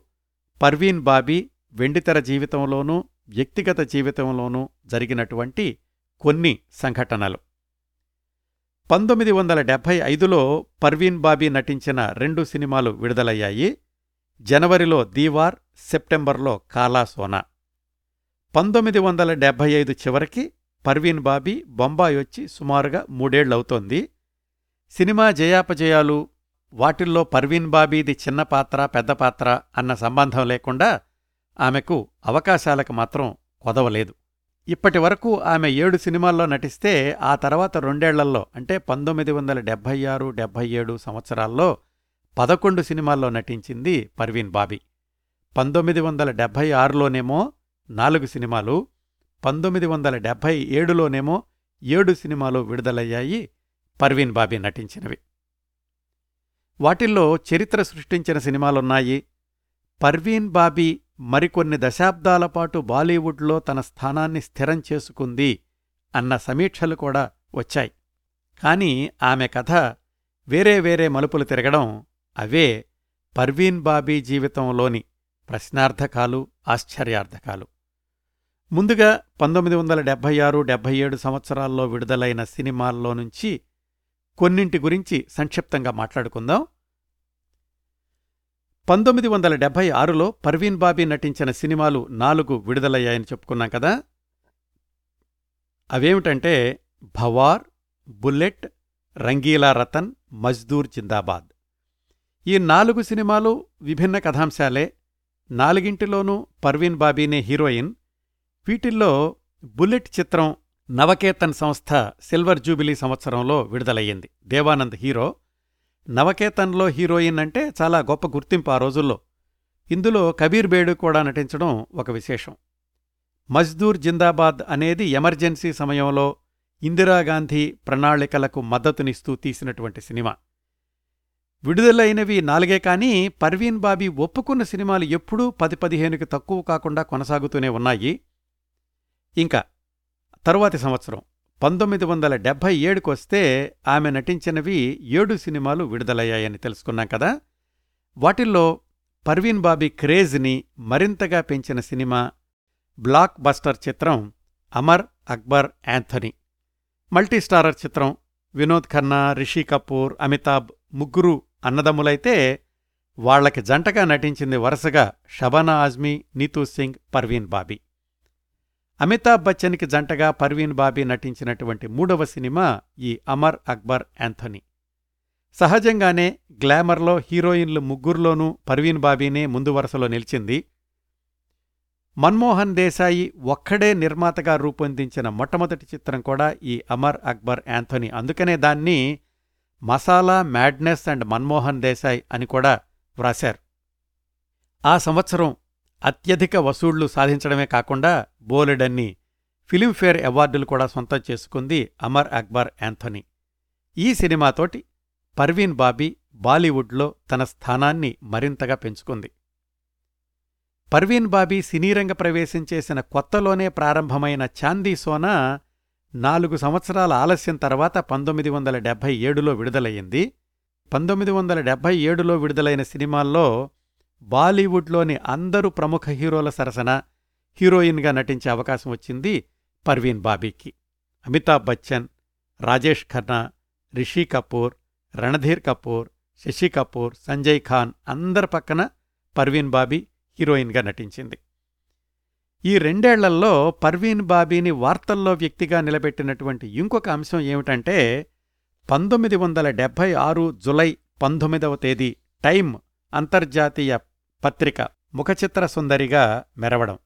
[SPEAKER 1] పర్వీన్ బాబీ వెండితెర జీవితంలోనూ వ్యక్తిగత జీవితంలోనూ జరిగినటువంటి కొన్ని సంఘటనలు. పంతొమ్మిది వందల డెబ్భై ఐదులో పర్వీన్ బాబీ నటించిన రెండు సినిమాలు విడుదలయ్యాయి. జనవరిలో దీవార్ సెప్టెంబర్లో కాలా సోనా పంతొమ్మిది వందల డెబ్భై ఐదు చివరికి పర్వీన్ బాబీ బొంబాయి వచ్చి సుమారుగా మూడేళ్ళవుతోంది. సినిమా జయాపజయాలు వాటిల్లో పర్వీన్ బాబీది చిన్న పాత్ర పెద్ద పాత్ర అన్న సంబంధం లేకుండా ఆమెకు అవకాశాలకు మాత్రం కొదవలేదు. ఇప్పటి వరకు ఆమె ఏడు సినిమాల్లో నటిస్తే ఆ తర్వాత రెండేళ్ళలో అంటే పంతొమ్మిది వందల డెబ్భై ఆరు డెబ్భై ఏడు సంవత్సరాల్లో పదకొండు సినిమాల్లో నటించింది పర్వీన్ బాబీ. పంతొమ్మిది వందల డెబ్భై ఆరులోనేమో నాలుగు సినిమాలు పంతొమ్మిది వందల డెబ్భై ఏడులోనేమో ఏడు సినిమాలు విడుదలయ్యాయి పర్వీన్ బాబీ నటించినవి. వాటిల్లో చరిత్ర సృష్టించిన సినిమాలున్నాయి. పర్వీన్ బాబీ మరికొన్ని దశాబ్దాల పాటు బాలీవుడ్లో తన స్థానాన్ని స్థిరం చేసుకుంది అన్న సమీక్షలు కూడా వచ్చాయి. కాని ఆమె కథ వేరే వేరే మలుపులు తిరగడం అవే పర్వీన్ బాబీ జీవితంలోని ప్రశ్నార్థకాలు ఆశ్చర్యార్థకాలు. ముందుగా పంతొమ్మిది వందల డెబ్భై ఆరు డెబ్భై ఏడు సంవత్సరాల్లో విడుదలైన సినిమాల్లో నుంచి కొన్నింటి గురించి సంక్షిప్తంగా మాట్లాడుకుందాం. పంతొమ్మిది వందల డెబ్బై ఆరులో పర్వీన్ బాబీ నటించిన సినిమాలు నాలుగు విడుదలయ్యాయని చెప్పుకున్నాం కదా. అవేమిటంటే భవార్ బుల్లెట్ రంగీలా రతన్ మజ్దూర్ జిందాబాద్. ఈ నాలుగు సినిమాలు విభిన్న కథాంశాలే. నాలుగింటిలోనూ పర్వీన్ బాబీనే హీరోయిన్. వీటిల్లో బుల్లెట్ చిత్రం నవకేతన్ సంస్థ సిల్వర్ జూబిలీ సంవత్సరంలో విడుదలయ్యింది. దేవానంద్ హీరో. నవకేతన్లో హీరోయిన్ అంటే చాలా గొప్ప గుర్తింపు ఆ రోజుల్లో. ఇందులో కబీర్ బేడు కూడా నటించడం ఒక విశేషం. మజ్దూర్ జిందాబాద్ అనేది ఎమర్జెన్సీ సమయంలో ఇందిరాగాంధీ ప్రణాళికలకు మద్దతునిస్తూ తీసినటువంటి సినిమా. విడుదలైనవి నాలుగే కానీ పర్వీన్ బాబీ ఒప్పుకున్న సినిమాలు ఎప్పుడూ పది పదిహేనుకి తక్కువ కాకుండా కొనసాగుతూనే ఉన్నాయి. ఇంకా తరువాతి సంవత్సరం. పంతొమ్మిది వందల డెబ్భై ఏడుకొస్తే ఆమె నటించినవి ఏడు సినిమాలు విడుదలయ్యాయని తెలుసుకున్నాం కదా. వాటిల్లో పర్వీన్ బాబీ క్రేజ్ని మరింతగా పెంచిన సినిమా బ్లాక్ బస్టర్ చిత్రం అమర్ అక్బర్ యాంథనీ మల్టీస్టారర్ చిత్రం వినోద్ ఖన్నా రిషి కపూర్ అమితాబ్ ముగ్గురు అన్నదమ్ములైతే వాళ్ళకి జంటగా నటించింది వరుసగా షబానా ఆజ్మీ నీతూ సింగ్ పర్వీన్ బాబీ. అమితాబ్ బచ్చన్కి జంటగా పర్వీన్ బాబీ నటించినటువంటి మూడవ సినిమా ఈ అమర్ అక్బర్ యాంథనీ. సహజంగానే గ్లామర్లో హీరోయిన్లు ముగ్గురులోనూ పర్వీన్ బాబీనే ముందు వరుసలో నిలిచింది. మన్మోహన్ దేశాయి ఒక్కడే నిర్మాతగా రూపొందించిన మొట్టమొదటి చిత్రం కూడా ఈ అమర్ అక్బర్ యాంథనీ. అందుకనే దాన్ని మసాలా మ్యాడ్నెస్ అండ్ మన్మోహన్ దేశాయ్ అని కూడా వ్రాశారు. ఆ సంవత్సరం అత్యధిక వసూళ్ళు సాధించడమే కాకుండా బోలెడన్ని ఫిలింఫేర్ అవార్డులు కూడా సొంతం చేసుకుంది అమర్ అక్బర్ యాంథనీ. ఈ సినిమాతోటి పర్వీన్ బాబీ బాలీవుడ్లో తన స్థానాన్ని మరింతగా పెంచుకుంది. పర్వీన్ బాబీ సినీరంగ ప్రవేశం చేసిన కొత్తలోనే ప్రారంభమైన చాందీ సోనా నాలుగు సంవత్సరాల ఆలస్యం తర్వాత పంతొమ్మిది వందల డెబ్భై ఏడులో విడుదలయ్యింది. పంతొమ్మిది వందల డెబ్భై ఏడులో విడుదలైన సినిమాల్లో బాలీవుడ్లోని అందరూ ప్రముఖ హీరోల సరసన హీరోయిన్గా నటించే అవకాశం వచ్చింది పర్వీన్ బాబీకి. అమితాబ్ బచ్చన్ రాజేష్ ఖన్నా రిషి కపూర్ రణధీర్ కపూర్ శశి కపూర్ సంజయ్ ఖాన్ అందరి పక్కన పర్వీన్ బాబీ హీరోయిన్గా నటించింది. ఈ రెండేళ్ళలో పర్వీన్ బాబీని వార్తల్లో వ్యక్తిగా నిలబెట్టినటువంటి ఇంకొక అంశం ఏమిటంటే పంతొమ్మిది వందల డెబ్భై ఆరు జులై పంతొమ్మిదవ తేదీ టైమ్ అంతర్జాతీయ పత్రిక ముఖచిత్ర సుందరిగా మెరవడం.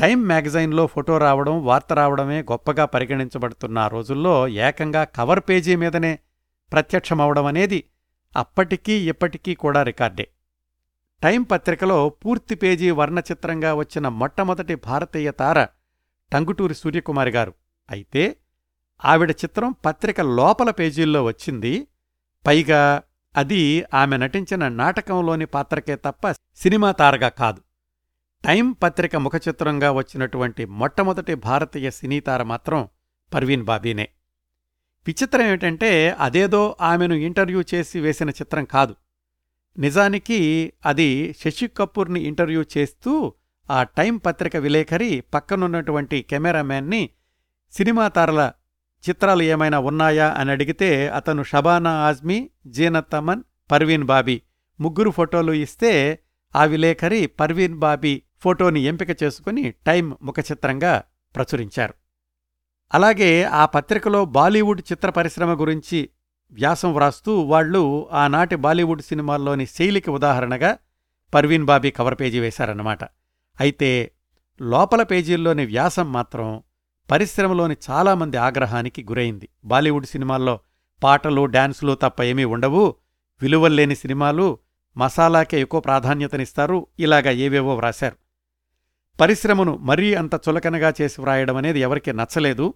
[SPEAKER 1] టైం మ్యాగజైన్లో ఫోటో రావడం వార్త రావడమే గొప్పగా పరిగణించబడుతున్న ఆ రోజుల్లో ఏకంగా కవర్ పేజీ మీదనే ప్రత్యక్షమవడం అనేది అప్పటికీ ఇప్పటికీ కూడా రికార్డే. టైం పత్రికలో పూర్తి పేజీ వర్ణచిత్రంగా వచ్చిన మొట్టమొదటి భారతీయ తార టంగుటూరి సూర్యకుమారి గారు. అయితే ఆవిడ చిత్రం పత్రిక లోపల పేజీల్లో వచ్చింది. పైగా అది ఆమె నటించిన నాటకంలోని పాత్రకే తప్ప సినిమా తారగా కాదు. టైం పత్రిక ముఖచిత్రంగా వచ్చినటువంటి మొట్టమొదటి భారతీయ సినీతార మాత్రం పర్వీన్ బాబీనే. విచిత్రం ఏమిటంటే అదేదో ఆమెను ఇంటర్వ్యూ చేసి వేసిన చిత్రం కాదు. నిజానికి అది శశి కపూర్ని ఇంటర్వ్యూ చేస్తూ ఆ టైం పత్రిక విలేఖరి పక్కనున్నటువంటి కెమెరామ్యాన్ని సినిమా తారల చిత్రాలు ఏమైనా ఉన్నాయా అని అడిగితే అతను షబానా ఆజ్మీ జీనత్ అమన్ పర్వీన్ బాబీ ముగ్గురు ఫోటోలు ఇస్తే ఆ విలేఖరి పర్వీన్ బాబీ ఫోటోని ఎంపిక చేసుకుని టైం ముఖచిత్రంగా ప్రచురించారు. అలాగే ఆ పత్రికలో బాలీవుడ్ చిత్ర పరిశ్రమ గురించి వ్యాసం వ్రాస్తూ వాళ్ళు ఆనాటి బాలీవుడ్ సినిమాల్లోని శైలికి ఉదాహరణగా పర్వీన్ బాబీ కవర్ పేజీ వేశారన్నమాట. అయితే లోపల పేజీల్లోని వ్యాసం మాత్రం పరిశ్రమలోని చాలామంది ఆగ్రహానికి గురైంది. బాలీవుడ్ సినిమాల్లో పాటలు డాన్సులు తప్ప ఏమీ ఉండవు. విలువల్లేని సినిమాలు మసాలాకే ఎక్కువ ప్రాధాన్యతనిస్తారు. ఇలాగా ఏవేవో వ్రాశారు. పరిశ్రమను మరీ అంత చులకనగా చేసి వ్రాయడం అనేది ఎవరికీ నచ్చలేదు.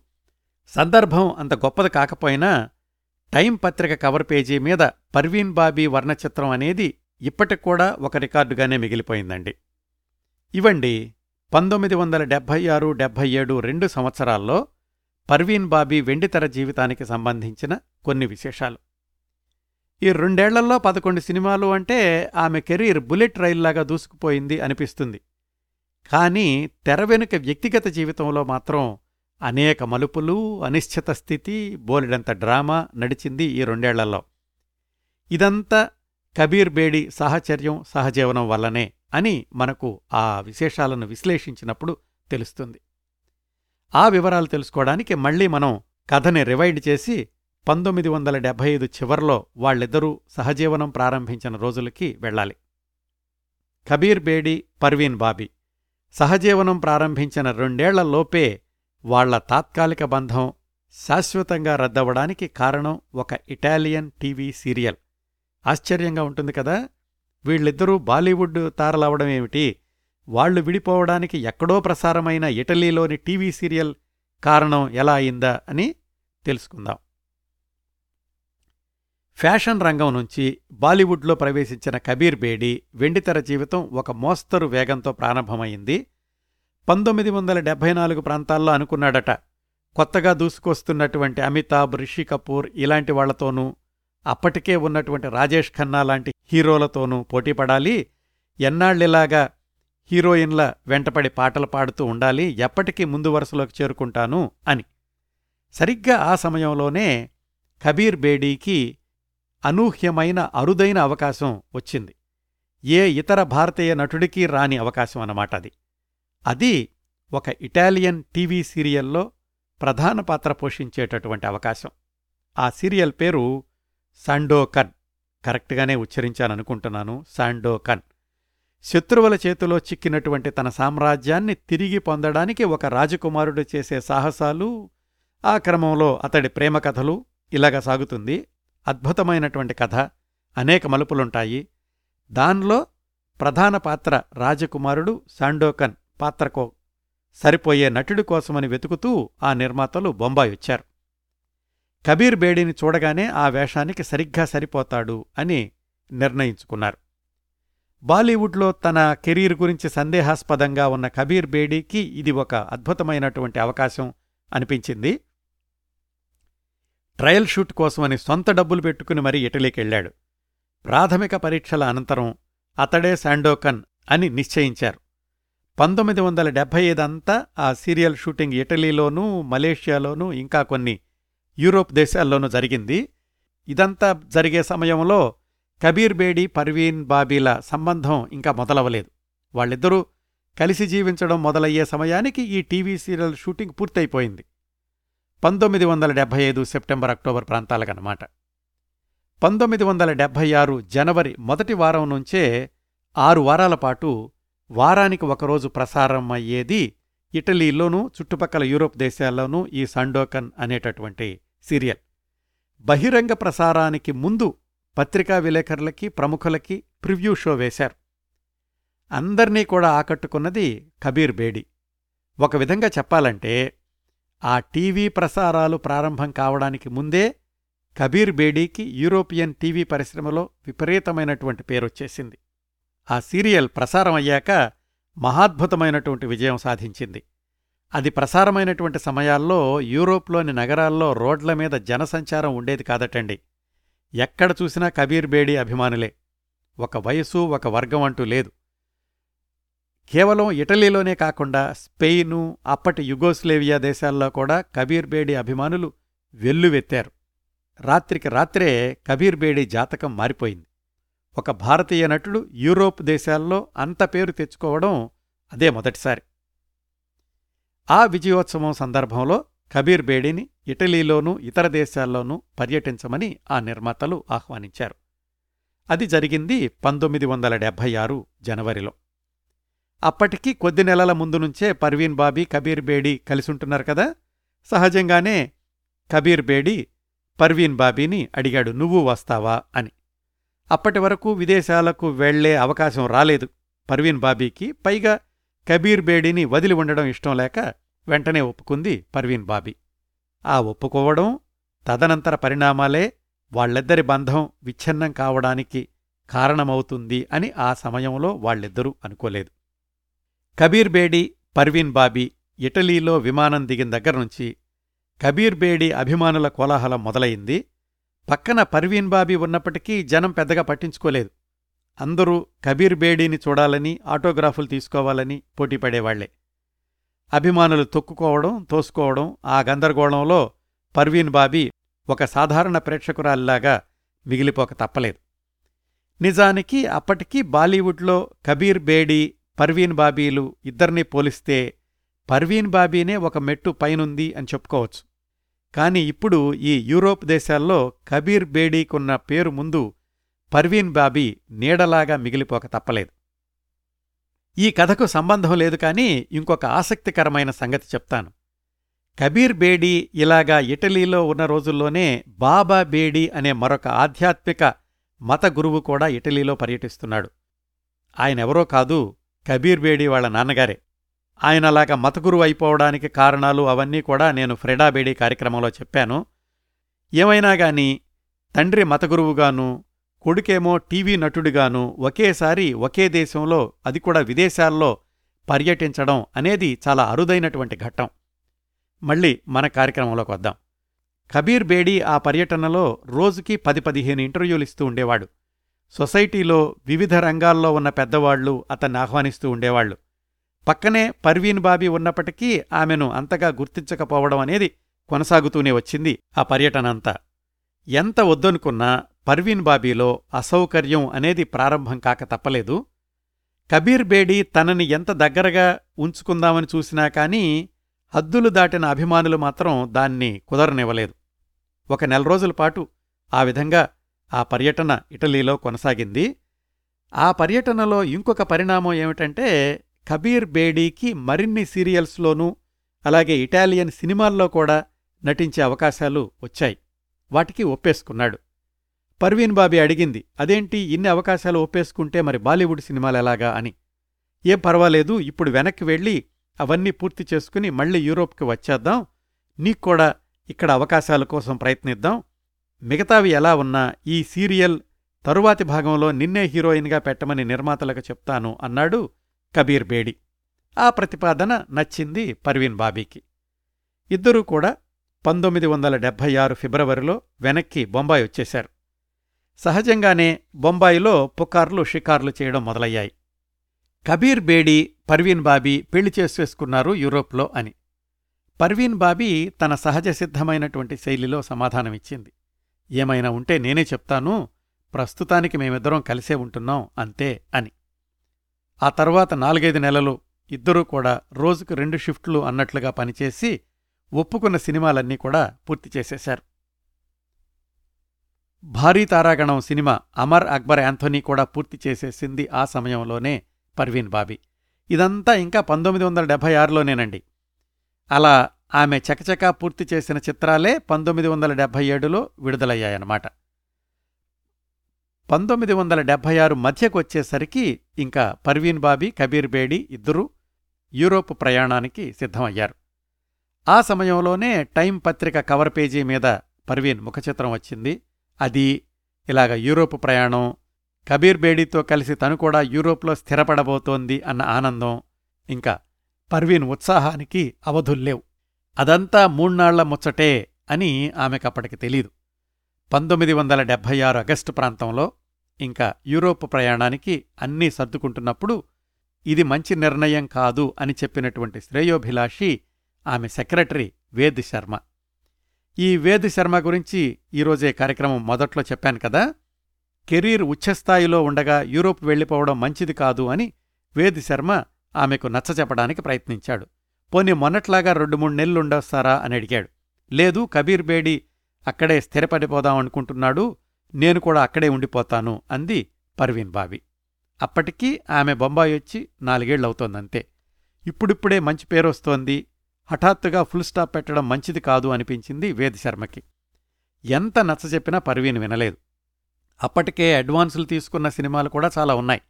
[SPEAKER 1] సందర్భం అంత గొప్పది కాకపోయినా టైం పత్రిక కవర్ పేజీ మీద పర్వీన్ బాబీ వర్ణచిత్రం అనేది ఇప్పటికూడా ఒక రికార్డుగానే మిగిలిపోయిందండి. ఇవండి పంతొమ్మిది వందల డెబ్భై ఆరు డెబ్భై ఏడు రెండు సంవత్సరాల్లో పర్వీన్ బాబీ వెండితెర జీవితానికి సంబంధించిన కొన్ని విశేషాలు. ఈ రెండేళ్ళలో పదకొండు సినిమాలు అంటే ఆమె కెరీర్ బుల్లెట్ రైల్లాగా దూసుకుపోయింది అనిపిస్తుంది. కానీ తెర వెనుక వ్యక్తిగత జీవితంలో మాత్రం అనేక మలుపులు అనిశ్చిత స్థితి బోలెడంత డ్రామా నడిచింది ఈ రెండేళ్ళలో. ఇదంతా కబీర్ బేడి సహచర్యం సహజీవనం వల్లనే అని మనకు ఆ విశేషాలను విశ్లేషించినప్పుడు తెలుస్తుంది. ఆ వివరాలు తెలుసుకోవడానికి మళ్ళీ మనం కథని రివైడ్ చేసి పంతొమ్మిది వందల డెబ్భై ఐదు చివర్లో వాళ్ళిద్దరూ సహజీవనం ప్రారంభించిన రోజులకి వెళ్ళాలి. కబీర్ బేడి పర్వీన్ బాబీ సహజీవనం ప్రారంభించిన రెండేళ్ళలోపే వాళ్ళ తాత్కాలిక బంధం శాశ్వతంగా రద్దవడానికి కారణం ఒక ఇటాలియన్ టీవీ సీరియల్. ఆశ్చర్యంగా ఉంటుంది కదా. వీళ్ళిద్దరూ బాలీవుడ్ తారలవడమేమిటి వాళ్ళు విడిపోవడానికి ఎక్కడో ప్రసారమైన ఇటలీలోని టీవీ సీరియల్ కారణం ఎలా అయిందా అని తెలుసుకుందాం. ఫ్యాషన్ రంగం నుంచి బాలీవుడ్లో ప్రవేశించిన కబీర్ బేడి వెండితెర జీవితం ఒక మోస్తరు వేగంతో ప్రారంభమైంది. పంతొమ్మిది వందల డెబ్భై నాలుగు ప్రాంతాల్లో అనుకున్నాడట. కొత్తగా దూసుకొస్తున్నటువంటి అమితాబ్ రిషి కపూర్ ఇలాంటి వాళ్ళతోనూ అప్పటికే ఉన్నటువంటి రాజేష్ ఖన్నా లాంటి హీరోలతోనూ పోటీపడాలి ఎన్నాళ్ళిలాగా హీరోయిన్ల వెంటపడి పాటలు పాడుతూ ఉండాలి. ఎప్పటికీ ముందు వరుసలోకి చేరుకుంటాను అని. సరిగ్గా ఆ సమయంలోనే కబీర్ బేడీకి అనూహ్యమైన అరుదైన అవకాశం వచ్చింది. ఏ ఇతర భారతీయ నటుడికి రాని అవకాశం అన్నమాట అది. అది ఒక ఇటాలియన్ టీవీ సీరియల్లో ప్రధాన పాత్ర పోషించేటటువంటి అవకాశం. ఆ సీరియల్ పేరు సాండోకన్. కరెక్ట్గానే ఉచ్చరించాననుకుంటున్నాను సాండోకన్. శత్రువుల చేతిలో చిక్కినటువంటి తన సామ్రాజ్యాన్ని తిరిగి పొందడానికి ఒక రాజకుమారుడు చేసే సాహసాలు ఆ క్రమంలో అతడి ప్రేమ కథలు ఇలాగ సాగుతుంది. అద్భుతమైనటువంటి కథ అనేక మలుపులుంటాయి. దానిలో ప్రధాన పాత్ర రాజకుమారుడు సాండోకన్ పాత్రకో సరిపోయే నటుడి కోసమని వెతుకుతూ ఆ నిర్మాతలు బొంబాయి వచ్చారు కబీర్ బేడీని చూడగానే ఆ వేషానికి సరిగ్గా సరిపోతాడు అని నిర్ణయించుకున్నారు. బాలీవుడ్లో తన కెరీర్ గురించి సందేహాస్పదంగా ఉన్న కబీర్ బేడీకి ఇది ఒక అద్భుతమైనటువంటి అవకాశం అనిపించింది. ట్రయల్ షూట్ కోసమని సొంత డబ్బులు పెట్టుకుని మరీ ఇటలీకెళ్ళాడు ప్రాథమిక పరీక్షల అనంతరం అతడే శాండోకన్ అని నిశ్చయించారు. పంతొమ్మిది వందల డెబ్భై ఐదంతా ఆ సీరియల్ షూటింగ్ ఇటలీలోనూ మలేషియాలోనూ ఇంకా కొన్ని యూరోప్ దేశాల్లోనూ జరిగింది. ఇదంతా జరిగే సమయంలో కబీర్ బేడి పర్వీన్ బాబీల సంబంధం ఇంకా మొదలవలేదు వాళ్ళిద్దరూ కలిసి జీవించడం మొదలయ్యే సమయానికి ఈ టీవీ సీరియల్ షూటింగ్ పూర్తయిపోయింది. పంతొమ్మిది వందల డెబ్భై ఐదు సెప్టెంబర్ అక్టోబర్ ప్రాంతాలకన్నమాట. పంతొమ్మిది వందల డెబ్భై ఆరు జనవరి మొదటి వారం నుంచే ఆరు వారాల పాటు వారానికి ఒకరోజు ప్రసారం అయ్యేది ఇటలీలోనూ చుట్టుపక్కల యూరోప్ దేశాల్లోనూ ఈ సండోకన్ అనేటటువంటి సీరియల్. బహిరంగ ప్రసారానికి ముందు పత్రికా విలేకరులకి ప్రముఖులకి ప్రివ్యూ షో వేశారు. అందర్నీ కూడా ఆకట్టుకున్నది కబీర్ బేడి. ఒక విధంగా చెప్పాలంటే ఆ టీవీ ప్రసారాలు ప్రారంభం కావడానికి ముందే కబీర్ బేడీకి యూరోపియన్ టీవీ పరిశ్రమలో విపరీతమైనటువంటి పేరొచ్చేసింది ఆ సీరియల్ ప్రసారం అయ్యాక మహాద్భుతమైనటువంటి విజయం సాధించింది. అది ప్రసారమైనటువంటి సమయాల్లో యూరోప్లోని నగరాల్లో రోడ్ల మీద జనసంచారం ఉండేది కాదటండి. ఎక్కడ చూసినా కబీర్ బేడీ అభిమానులే. ఒక వయసు ఒక వర్గం అంటూ లేదు. కేవలం ఇటలీలోనే కాకుండా స్పెయిను అప్పటి యుగోస్లేవియా దేశాల్లో కూడా కబీర్ బేడి అభిమానులు వెల్లువెత్తారు. రాత్రికి రాత్రే కబీర్ బేడి జాతకం మారిపోయింది. ఒక భారతీయ నటుడు యూరోప్ దేశాల్లో అంత పేరు తెచ్చుకోవడం అదే మొదటిసారి. ఆ విజయోత్సవం సందర్భంలో కబీర్ బేడిని ఇటలీలోనూ ఇతర దేశాల్లోనూ పర్యటించమని ఆ నిర్మాతలు ఆహ్వానించారు. అది జరిగింది పంతొమ్మిది వందల డెబ్భై ఆరు జనవరిలో. అప్పటికి కొద్ది నెలల ముందు నుంచే పర్వీన్ బాబీ కబీర్ బేడి కలిసుంటున్నారు కదా? సహజంగానే కబీర్ బేడి పర్వీన్ బాబీని అడిగాడు నువ్వు వస్తావా? అని. అప్పటి వరకు విదేశాలకు వెళ్ళే అవకాశం రాలేదు. పర్వీన్ బాబీకి పైగా కబీర్ బేడిని వదిలి ఉండడం ఇష్టం లేక వెంటనే ఒప్పుకుంది పర్వీన్ బాబీ. ఆ ఒప్పుకోవడం తదనంతర పరిణామాలే వాళ్ళిద్దరి బంధం విచ్ఛిన్నం కావడానికి కారణమవుతుంది అని ఆ సమయంలో వాళ్ళిద్దరూ అనుకోలేదు. కబీర్ బేడి పర్వీన్ బాబీ ఇటలీలో విమానం దిగిన దగ్గర్నుంచి కబీర్ బేడి అభిమానుల కోలాహలం మొదలయింది పక్కన పర్వీన్ బాబీ ఉన్నప్పటికీ జనం పెద్దగా పట్టించుకోలేదు. అందరూ కబీర్ బేడీని చూడాలని ఆటోగ్రాఫులు తీసుకోవాలని పోటీపడేవాళ్ళే అభిమానులు తొక్కుకోవడం తోసుకోవడం ఆ గందరగోళంలో పర్వీన్ బాబీ ఒక సాధారణ ప్రేక్షకురాల్లాగా మిగిలిపోక తప్పలేదు. నిజానికి అప్పటికీ బాలీవుడ్లో కబీర్ బేడీ పర్వీన్ బాబీలు ఇద్దరినీ పోలిస్తే పర్వీన్ బాబీనే ఒక మెట్టు పైనుంది అని చెప్పుకోవచ్చు. కాని ఇప్పుడు ఈ యూరోప్ దేశాల్లో కబీర్ బేడీకున్న పేరు ముందు పర్వీన్ బాబీ నీడలాగా మిగిలిపోక తప్పలేదు. ఈ కథకు సంబంధం లేదు కానీ ఇంకొక ఆసక్తికరమైన సంగతి చెప్తాను. కబీర్ బేడీ ఇలాగా ఇటలీలో ఉన్న రోజుల్లోనే బాబా బేడీ అనే మరొక ఆధ్యాత్మిక మత గురువు కూడా ఇటలీలో పర్యటిస్తున్నాడు. ఆయనెవరో కాదు కబీర్ బేడీ వాళ్ళ నాన్నగారే. ఆయనలాగా మతగురువు అయిపోవడానికి కారణాలు అవన్నీ కూడా నేను ఫ్రెడా బేడీ కార్యక్రమంలో చెప్పాను. ఏమైనా గాని తండ్రి మతగురువుగాను కొడుకేమో టీవీ నటుడిగాను ఒకేసారి ఒకే దేశంలో అది కూడా విదేశాల్లో పర్యటించడం అనేది చాలా అరుదైనటువంటి ఘట్టం. మళ్ళీ మన కార్యక్రమంలోకి వద్దాం. కబీర్ బేడీ ఆ పర్యటనలో రోజుకి పది పదిహేను ఇంటర్వ్యూలు ఇస్తూ ఉండేవాడు. సొసైటీలో వివిధ రంగాల్లో ఉన్న పెద్దవాళ్ళు అతన్ని ఆహ్వానిస్తూ ఉండేవాళ్ళు పక్కనే పర్వీన్ బాబీ ఉన్నప్పటికీ ఆమెను అంతగా గుర్తించకపోవడం అనేది కొనసాగుతూనే వచ్చింది ఆ పర్యటనంతా ఎంత వద్దనుకున్నా పర్వీన్ బాబీలో అసౌకర్యం అనేది ప్రారంభం కాక తప్పలేదు. కబీర్ బేడీ తనని ఎంత దగ్గరగా ఉంచుకుందామని చూసినా కానీ హద్దులు దాటిన అభిమానులు మాత్రం దాన్ని కుదరనివ్వలేదు. ఒక నెల రోజుల పాటు ఆ విధంగా ఆ పర్యటన ఇటలీలో కొనసాగింది. ఆ పర్యటనలో ఇంకొక పరిణామం ఏమిటంటే కబీర్ బేడీకి మరిన్ని సీరియల్స్లోనూ అలాగే ఇటాలియన్ సినిమాల్లో కూడా నటించే అవకాశాలు వచ్చాయి. వాటికి ఒప్పేసుకున్నాడు. పర్వీన్ బాబీ అడిగింది అదేంటి ఇన్ని అవకాశాలు ఒప్పేసుకుంటే మరి బాలీవుడ్ సినిమాలు ఎలాగా? అని. ఏం పర్వాలేదు ఇప్పుడు వెనక్కి వెళ్ళి అవన్నీ పూర్తి చేసుకుని మళ్ళీ యూరోప్కి వచ్చేద్దాం. నీక్కూడా ఇక్కడ అవకాశాల కోసం ప్రయత్నిద్దాం. మిగతావి ఎలా ఉన్నా ఈ సీరియల్ తరువాతి భాగంలో నిన్నే హీరోయిన్గా పెట్టమని నిర్మాతలకు చెప్తాను అన్నాడు కబీర్ బేడి. ఆ ప్రతిపాదన నచ్చింది పర్వీన్ బాబీకి. ఇద్దరూ కూడా పంతొమ్మిది వందల డెబ్భై ఆరు ఫిబ్రవరిలో వెనక్కి బొంబాయి వచ్చేశారు. సహజంగానే బొంబాయిలో పుకార్లు షికార్లు చేయడం మొదలయ్యాయి. కబీర్ బేడి పర్వీన్ బాబీ పెళ్ళి చేసేసుకున్నారు యూరోప్లో అని. పర్వీన్ బాబీ తన సహజ సిద్ధమైనటువంటి శైలిలో సమాధానమిచ్చింది ఏమైనా ఉంటే నేనే చెప్తాను ప్రస్తుతానికి మేమిద్దరం కలిసే ఉంటున్నాం అంతే అని. ఆ తర్వాత నాలుగైదు నెలలు ఇద్దరూ కూడా రోజుకు రెండు షిఫ్ట్లు అన్నట్లుగా పనిచేసి ఒప్పుకున్న సినిమాలన్నీ కూడా పూర్తి చేసేశారు. భారీ తారాగణం సినిమా అమర్ అక్బర్ యాంథోనీ కూడా పూర్తి చేసేసింది ఆ సమయంలోనే పర్వీన్ బాబీ. ఇదంతా ఇంకా పంతొమ్మిది వందల డెబ్భై ఆరులోనేనండి. అలా ఆమె చకచకా పూర్తి చేసిన చిత్రాలే పంతొమ్మిది వందల డెబ్భై ఏడులో విడుదలయ్యాయన్నమాట. పంతొమ్మిది వందల డెబ్భై ఆరు మధ్యకొచ్చేసరికి ఇంకా పర్వీన్ బాబీ కబీర్ బేడి ఇద్దరూ యూరోప్ ప్రయాణానికి సిద్ధమయ్యారు. ఆ సమయంలోనే టైం పత్రిక కవర్ పేజీ మీద పర్వీన్ ముఖచిత్రం వచ్చింది. అది ఇలాగ యూరోప్ ప్రయాణం కబీర్ బేడీతో కలిసి తను కూడా యూరోప్లో స్థిరపడబోతోంది అన్న ఆనందం ఇంకా పర్వీన్ ఉత్సాహానికి అవధుల్లేవు అదంతా మూణ్నాళ్ళ ముచ్చటే అని ఆమెకప్పటికి తెలీదు. పంతొమ్మిది వందల డెబ్భై ఆరు ఆగస్టు ప్రాంతంలో ఇంకా యూరోప్ ప్రయాణానికి అన్నీ సర్దుకుంటున్నప్పుడు ఇది మంచి నిర్ణయం కాదు అని చెప్పినటువంటి శ్రేయోభిలాషి ఆమె సెక్రటరీ వేద్ శర్మ. ఈ వేద్ శర్మ గురించి ఈరోజే కార్యక్రమం మొదట్లో చెప్పాను కదా. కెరీర్ ఉచ్చస్థాయిలో ఉండగా యూరోప్ వెళ్ళిపోవడం మంచిది కాదు అని వేద్ శర్మ ఆమెకు నచ్చచెప్పడానికి ప్రయత్నించాడు. పోనీ మొన్నట్లాగా రెండు మూడు నెలలు ఉండొస్తారా అని అడిగాడు. లేదు కబీర్ బేడి అక్కడే స్థిరపడిపోదాం అనుకుంటున్నాడు. నేను కూడా అక్కడే ఉండిపోతాను అంది పర్వీన్ బావి. అప్పటికీ ఆమె బొంబాయి వచ్చి నాలుగేళ్ళవుతోందంతే ఇప్పుడిప్పుడే మంచి పేరొస్తోంది. హఠాత్తుగా ఫుల్ స్టాప్ పెట్టడం మంచిది కాదు అనిపించింది వేద్ శర్మకి. ఎంత నచ్చజెప్పినా పర్వీన్ వినలేదు. అప్పటికే అడ్వాన్సులు తీసుకున్న సినిమాలు కూడా చాలా ఉన్నాయి.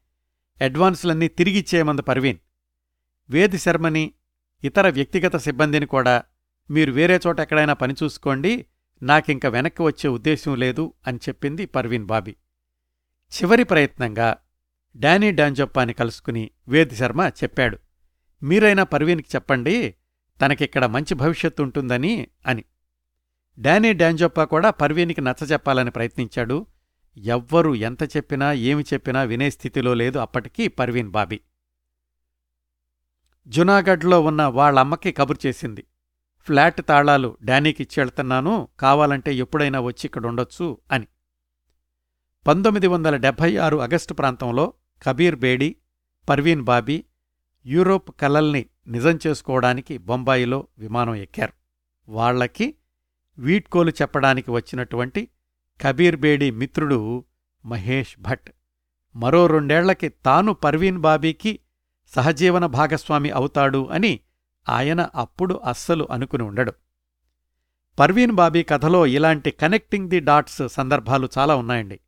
[SPEAKER 1] అడ్వాన్సులన్నీ తిరిగిచ్చేయమంది పర్వీన్. వేద్ శర్మని ఇతర వ్యక్తిగత సిబ్బందిని కూడా మీరు వేరే చోట ఎక్కడైనా పని చూసుకోండి నాకింక వెనక్కి వచ్చే ఉద్దేశం లేదు అని చెప్పింది పర్వీన్ బాబీ. చివరి ప్రయత్నంగా డానీ డాంజప్పాని కలుసుకుని వేద్ శర్మ చెప్పాడు మీరైనా పర్వీన్కి చెప్పండి తనకిక్కడ మంచి భవిష్యత్తు ఉంటుందని అని. డానీ డాంజోప్పా కూడా పర్వీనికి నచ్చజెప్పాలని ప్రయత్నించాడు. ఎవ్వరూ ఎంత చెప్పినా ఏమి చెప్పినా వినే స్థితిలో లేదు అప్పటికీ పర్వీన్ బాబీ. జునాగఢ్లో ఉన్న వాళ్ళమ్మకి కబురు చేసింది. ఫ్లాట్ తాళాలు డానీకి ఇచ్చేళ్తున్నాను కావాలంటే ఎప్పుడైనా వచ్చి ఇక్కడ ఉండొచ్చు అని. పంతొమ్మిది వందల డెబ్భై ఆరు ఆగస్టు ప్రాంతంలో కబీర్ బేడి పర్వీన్ బాబీ యూరోప్ కలల్ని నిజం చేసుకోవడానికి బొంబాయిలో విమానం ఎక్కారు. వాళ్ళకి వీడ్కోలు చెప్పడానికి వచ్చినటువంటి కబీర్ బేడి మిత్రుడు మహేష్ భట్. మరో రెండేళ్ళకి తాను పర్వీన్ బాబీకి సహజీవన భాగస్వామి అవుతాడు అని ఆయన అప్పుడు అస్సలు అనుకుని ఉండడు. పర్వీన్ బాబీ కథలో ఇలాంటి కనెక్టింగ్ ది డాట్స్ సందర్భాలు చాలా ఉన్నాయండి.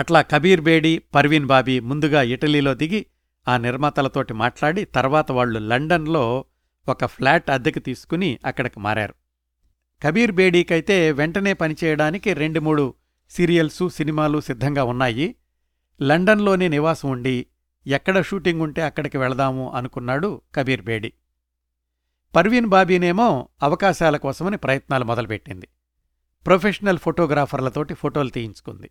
[SPEAKER 1] అట్లా కబీర్ బేడి పర్వీన్ బాబీ ముందుగా ఇటలీలో దిగి ఆ నిర్మాతలతోటి మాట్లాడి తర్వాత వాళ్ళు లండన్లో ఒక ఫ్లాట్ అద్దెకి తీసుకుని అక్కడికి మారారు. కబీర్ బేడీకైతే వెంటనే పనిచేయడానికి రెండు మూడు సీరియల్సు సినిమాలు సిద్ధంగా ఉన్నాయి. లండన్లోనే నివాసం ఉండి ఎక్కడ షూటింగ్ ఉంటే అక్కడికి వెళదాము అనుకున్నాడు కబీర్ బేడి. పర్వీన్ బాబీనేమో అవకాశాల కోసమని ప్రయత్నాలు మొదలుపెట్టింది. ప్రొఫెషనల్ ఫోటోగ్రాఫర్లతోటి ఫోటోలు తీయించుకుంది.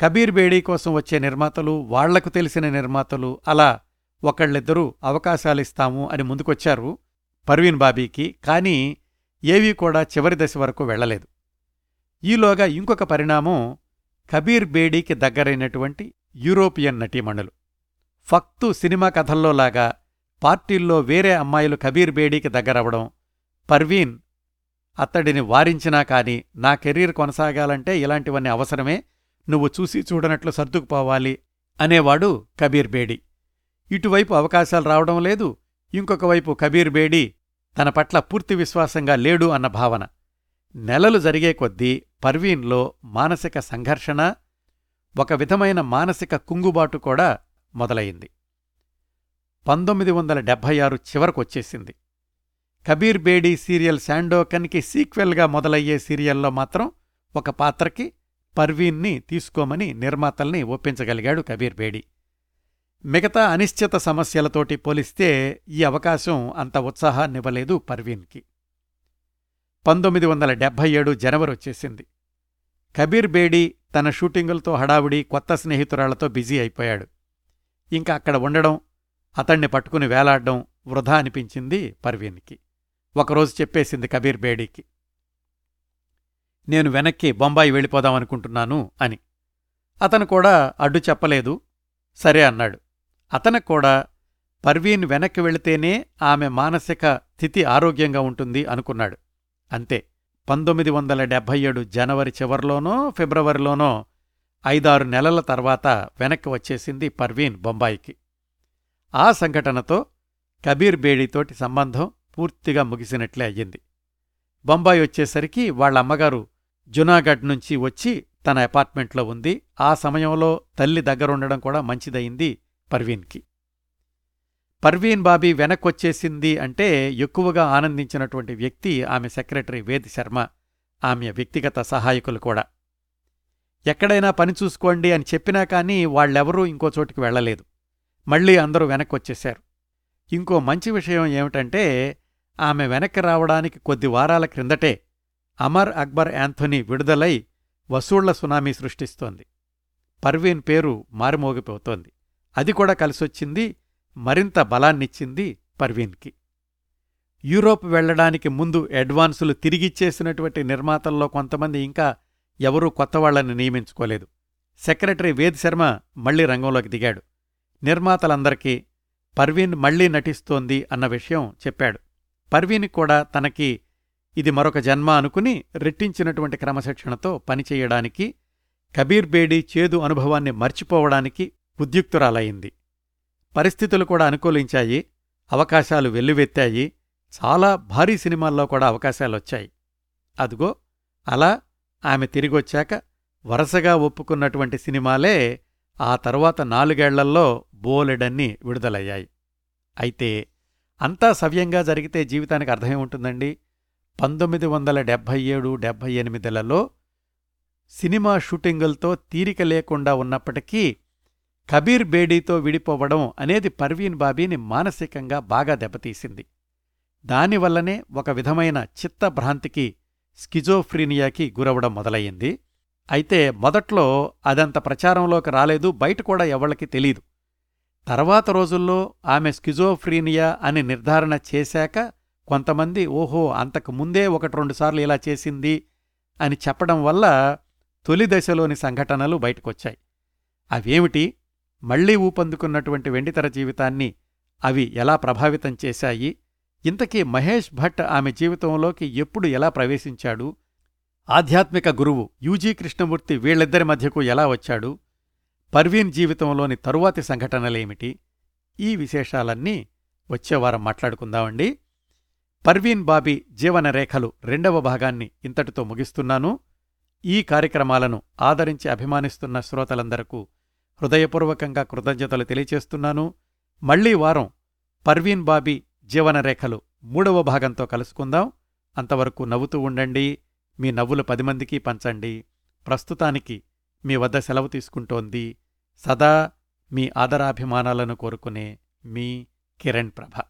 [SPEAKER 1] కబీర్ బేడీ కోసం వచ్చే నిర్మాతలు వాళ్ళకు తెలిసిన నిర్మాతలు అలా ఒకళ్ళిద్దరూ అవకాశాలిస్తాము అని ముందుకొచ్చారు పర్వీన్ బాబీకి కానీ ఏవీ కూడా చివరి దశ వరకు వెళ్ళలేదు ఈలోగా ఇంకొక పరిణామం కబీర్ బేడీకి దగ్గరైనటువంటి యూరోపియన్ నటీమణులు. ఫక్తు సినిమా కథల్లోలాగా పార్టీల్లో వేరే అమ్మాయిలు కబీర్ బేడీకి దగ్గరవడం పర్వీన్ అతడిని వారించినా కాని నా కెరీర్ కొనసాగాలంటే ఇలాంటివన్నీ అవసరమే నువ్వు చూసి చూడనట్లు సర్దుకుపోవాలి అనేవాడు కబీర్ బేడి. ఇటువైపు అవకాశాలు రావడం లేదు ఇంకొక వైపు కబీర్ బేడి తన పట్ల పూర్తి విశ్వాసంగా లేడు అన్న భావన. నెలలు జరిగే కొద్దీ పర్వీన్లో మానసిక సంఘర్షణ ఒక విధమైన మానసిక కుంగుబాటు కూడా మొదలయింది పంతొమ్మిది వందల డెబ్భై ఆరు చివరకొచ్చేసింది. కబీర్ బేడీ సీరియల్ శాండోకన్కి సీక్వెల్గా మొదలయ్యే సీరియల్లో మాత్రం ఒక పాత్రకి పర్వీన్ని తీసుకోమని నిర్మాతల్ని ఒప్పించగలిగాడు కబీర్ బేడి. మిగతా అనిశ్చిత సమస్యలతోటి పోలిస్తే ఈ అవకాశం అంత ఉత్సాహాన్నివ్వలేదు పర్వీన్కి. పంతొమ్మిది వందల డెబ్భై ఏడు జనవరి వచ్చేసింది. కబీర్ బేడి తన షూటింగులతో హడావుడి కొత్త స్నేహితురాళ్ళతో బిజీ అయిపోయాడు. ఇంకా అక్కడ ఉండడం అతణ్ణి పట్టుకుని వేలాడడం వృధా అనిపించింది పర్వీన్కి. ఒకరోజు చెప్పేసింది కబీర్ బేడీకి. నేను వెనక్కి బొంబాయి వెళ్ళిపోదామనుకుంటున్నాను అని. అతను కూడా అడ్డు చెప్పలేదు. సరే అన్నాడు. అతనికి కూడా పర్వీన్ వెనక్కి వెళితేనే ఆమె మానసిక స్థితి ఆరోగ్యంగా ఉంటుంది అనుకున్నాడు. అంతే. పంతొమ్మిది వందల డెబ్భై ఏడు జనవరి చివరిలోనో ఫిబ్రవరిలోనో ఐదారు నెలల తర్వాత వెనక్కి వచ్చేసింది పర్వీన్ బొంబాయికి. ఆ సంఘటనతో కబీర్ బేడీతోటి సంబంధం పూర్తిగా ముగిసినట్లే అయ్యింది. బొంబాయి వచ్చేసరికి వాళ్ళ అమ్మగారు జునాగఢ్ నుంచి వచ్చి తన అపార్ట్మెంట్లో ఉంది. ఆ సమయంలో తల్లి దగ్గరుండడం కూడా మంచిదయింది పర్వీన్కి. పర్వీన్ బాబీ వెనక్కొచ్చేసింది అంటే ఎక్కువగా ఆనందించినటువంటి వ్యక్తి ఆమె సెక్రటరీ వేద్ శర్మ ఆమె వ్యక్తిగత సహాయకులు కూడా. ఎక్కడైనా పని చూసుకోండి అని చెప్పినా కానీ వాళ్ళెవరూ ఇంకో చోటికి వెళ్ళలేదు మళ్ళీ అందరూ వెనక్కొచ్చేశారు. ఇంకో మంచి విషయం ఏమిటంటే ఆమె వెనక్కి రావడానికి కొద్ది వారాల క్రిందటే అమర్ అక్బర్ యాంథోనీ విడుదలై వసూళ్ళ సునామీ సృష్టిస్తోంది. పర్వీన్ పేరు మారుమోగిపోతోంది. అది కూడా కలిసొచ్చింది మరింత బలాన్నిచ్చింది పర్వీన్కి. యూరోప్ వెళ్ళడానికి ముందు అడ్వాన్సులు తిరిగిచ్చేసినటువంటి నిర్మాతల్లో కొంతమంది ఇంకా ఎవరూ కొత్తవాళ్ళని నియమించుకోలేదు. సెక్రటరీ వేద్ శర్మ మళ్ళీ రంగంలోకి దిగాడు. నిర్మాతలందరికీ పర్వీన్ మళ్ళీ నటిస్తోంది అన్న విషయం చెప్పాడు. పర్వీన్ కూడా తనకి ఇది మరొక జన్మ అనుకుని రెట్టించినటువంటి క్రమశిక్షణతో పనిచేయడానికి కబీర్ బేడీ చేదు అనుభవాన్ని మర్చిపోవడానికి ఉద్యుక్తురాలయింది పరిస్థితులు కూడా అనుకూలించాయి అవకాశాలు వెల్లువెత్తాయి చాలా భారీ సినిమాల్లో కూడా అవకాశాలొచ్చాయి. అదుగో అలా ఆమె తిరిగొచ్చాక వరసగా ఒప్పుకున్నటువంటి సినిమాలే ఆ తరువాత నాలుగేళ్ళల్లో బోలెడన్ని విడుదలయ్యాయి. అయితే అంతా సవ్యంగా జరిగితే జీవితానికి అర్థమేముంటుందండి పంతొమ్మిది వందల డెబ్భై ఏడు డెబ్భై ఎనిమిదిలలో సినిమా షూటింగులతో తీరిక లేకుండా ఉన్నప్పటికీ కబీర్ బేడీతో విడిపోవడం అనేది పర్వీన్ బాబీని మానసికంగా బాగా దెబ్బతీసింది. దానివల్లనే ఒక విధమైన చిత్తభ్రాంతికి స్కిజోఫ్రీనియాకి గురవడం మొదలయ్యింది. అయితే మొదట్లో అదంత ప్రచారంలోకి రాలేదు బయట కూడా ఎవళ్ళకి తెలీదు. తర్వాత రోజుల్లో ఆమె స్కిజోఫ్రీనియా అని నిర్ధారణ చేశాక కొంతమంది ఓహో అంతకు ముందే ఒకటి రెండుసార్లు ఇలా చేసింది అని చెప్పడం వల్ల తొలి దశలోని సంఘటనలు బయటకొచ్చాయి. అవేమిటి? మళ్ళీ ఊపందుకున్నటువంటి వెండితెర జీవితాన్ని అవి ఎలా ప్రభావితం చేశాయి? ఇంతకీ మహేష్ భట్ ఆమె జీవితంలోకి ఎప్పుడు ఎలా ప్రవేశించాడు? ఆధ్యాత్మిక గురువు యూజీ కృష్ణమూర్తి వీళ్ళిద్దరి మధ్యకు ఎలా వచ్చాడు? పర్వీన్ జీవితంలోని తరువాతి సంఘటనలేమిటి? ఈ విశేషాలన్నీ వచ్చేవారం మాట్లాడుకుందామండి. పర్వీన్ బాబీ జీవనరేఖలు రెండవ భాగాన్ని ఇంతటితో ముగిస్తున్నాను. ఈ కార్యక్రమాలను ఆదరించి అభిమానిస్తున్న శ్రోతలందరకు హృదయపూర్వకంగా కృతజ్ఞతలు తెలియచేస్తున్నాను. మళ్ళీ వారం పర్వీన్ బాబీ జీవనరేఖలు మూడవ భాగంతో కలుసుకుందాం. అంతవరకు నవ్వుతూ ఉండండి. మీ నవ్వులు పది మందికి పంచండి. ప్రస్తుతానికి మీ వద్ద సెలవు తీసుకుంటోంది. సదా మీ ఆదరాభిమానాలను కోరుకునే మీ కిరణ్ ప్రభ.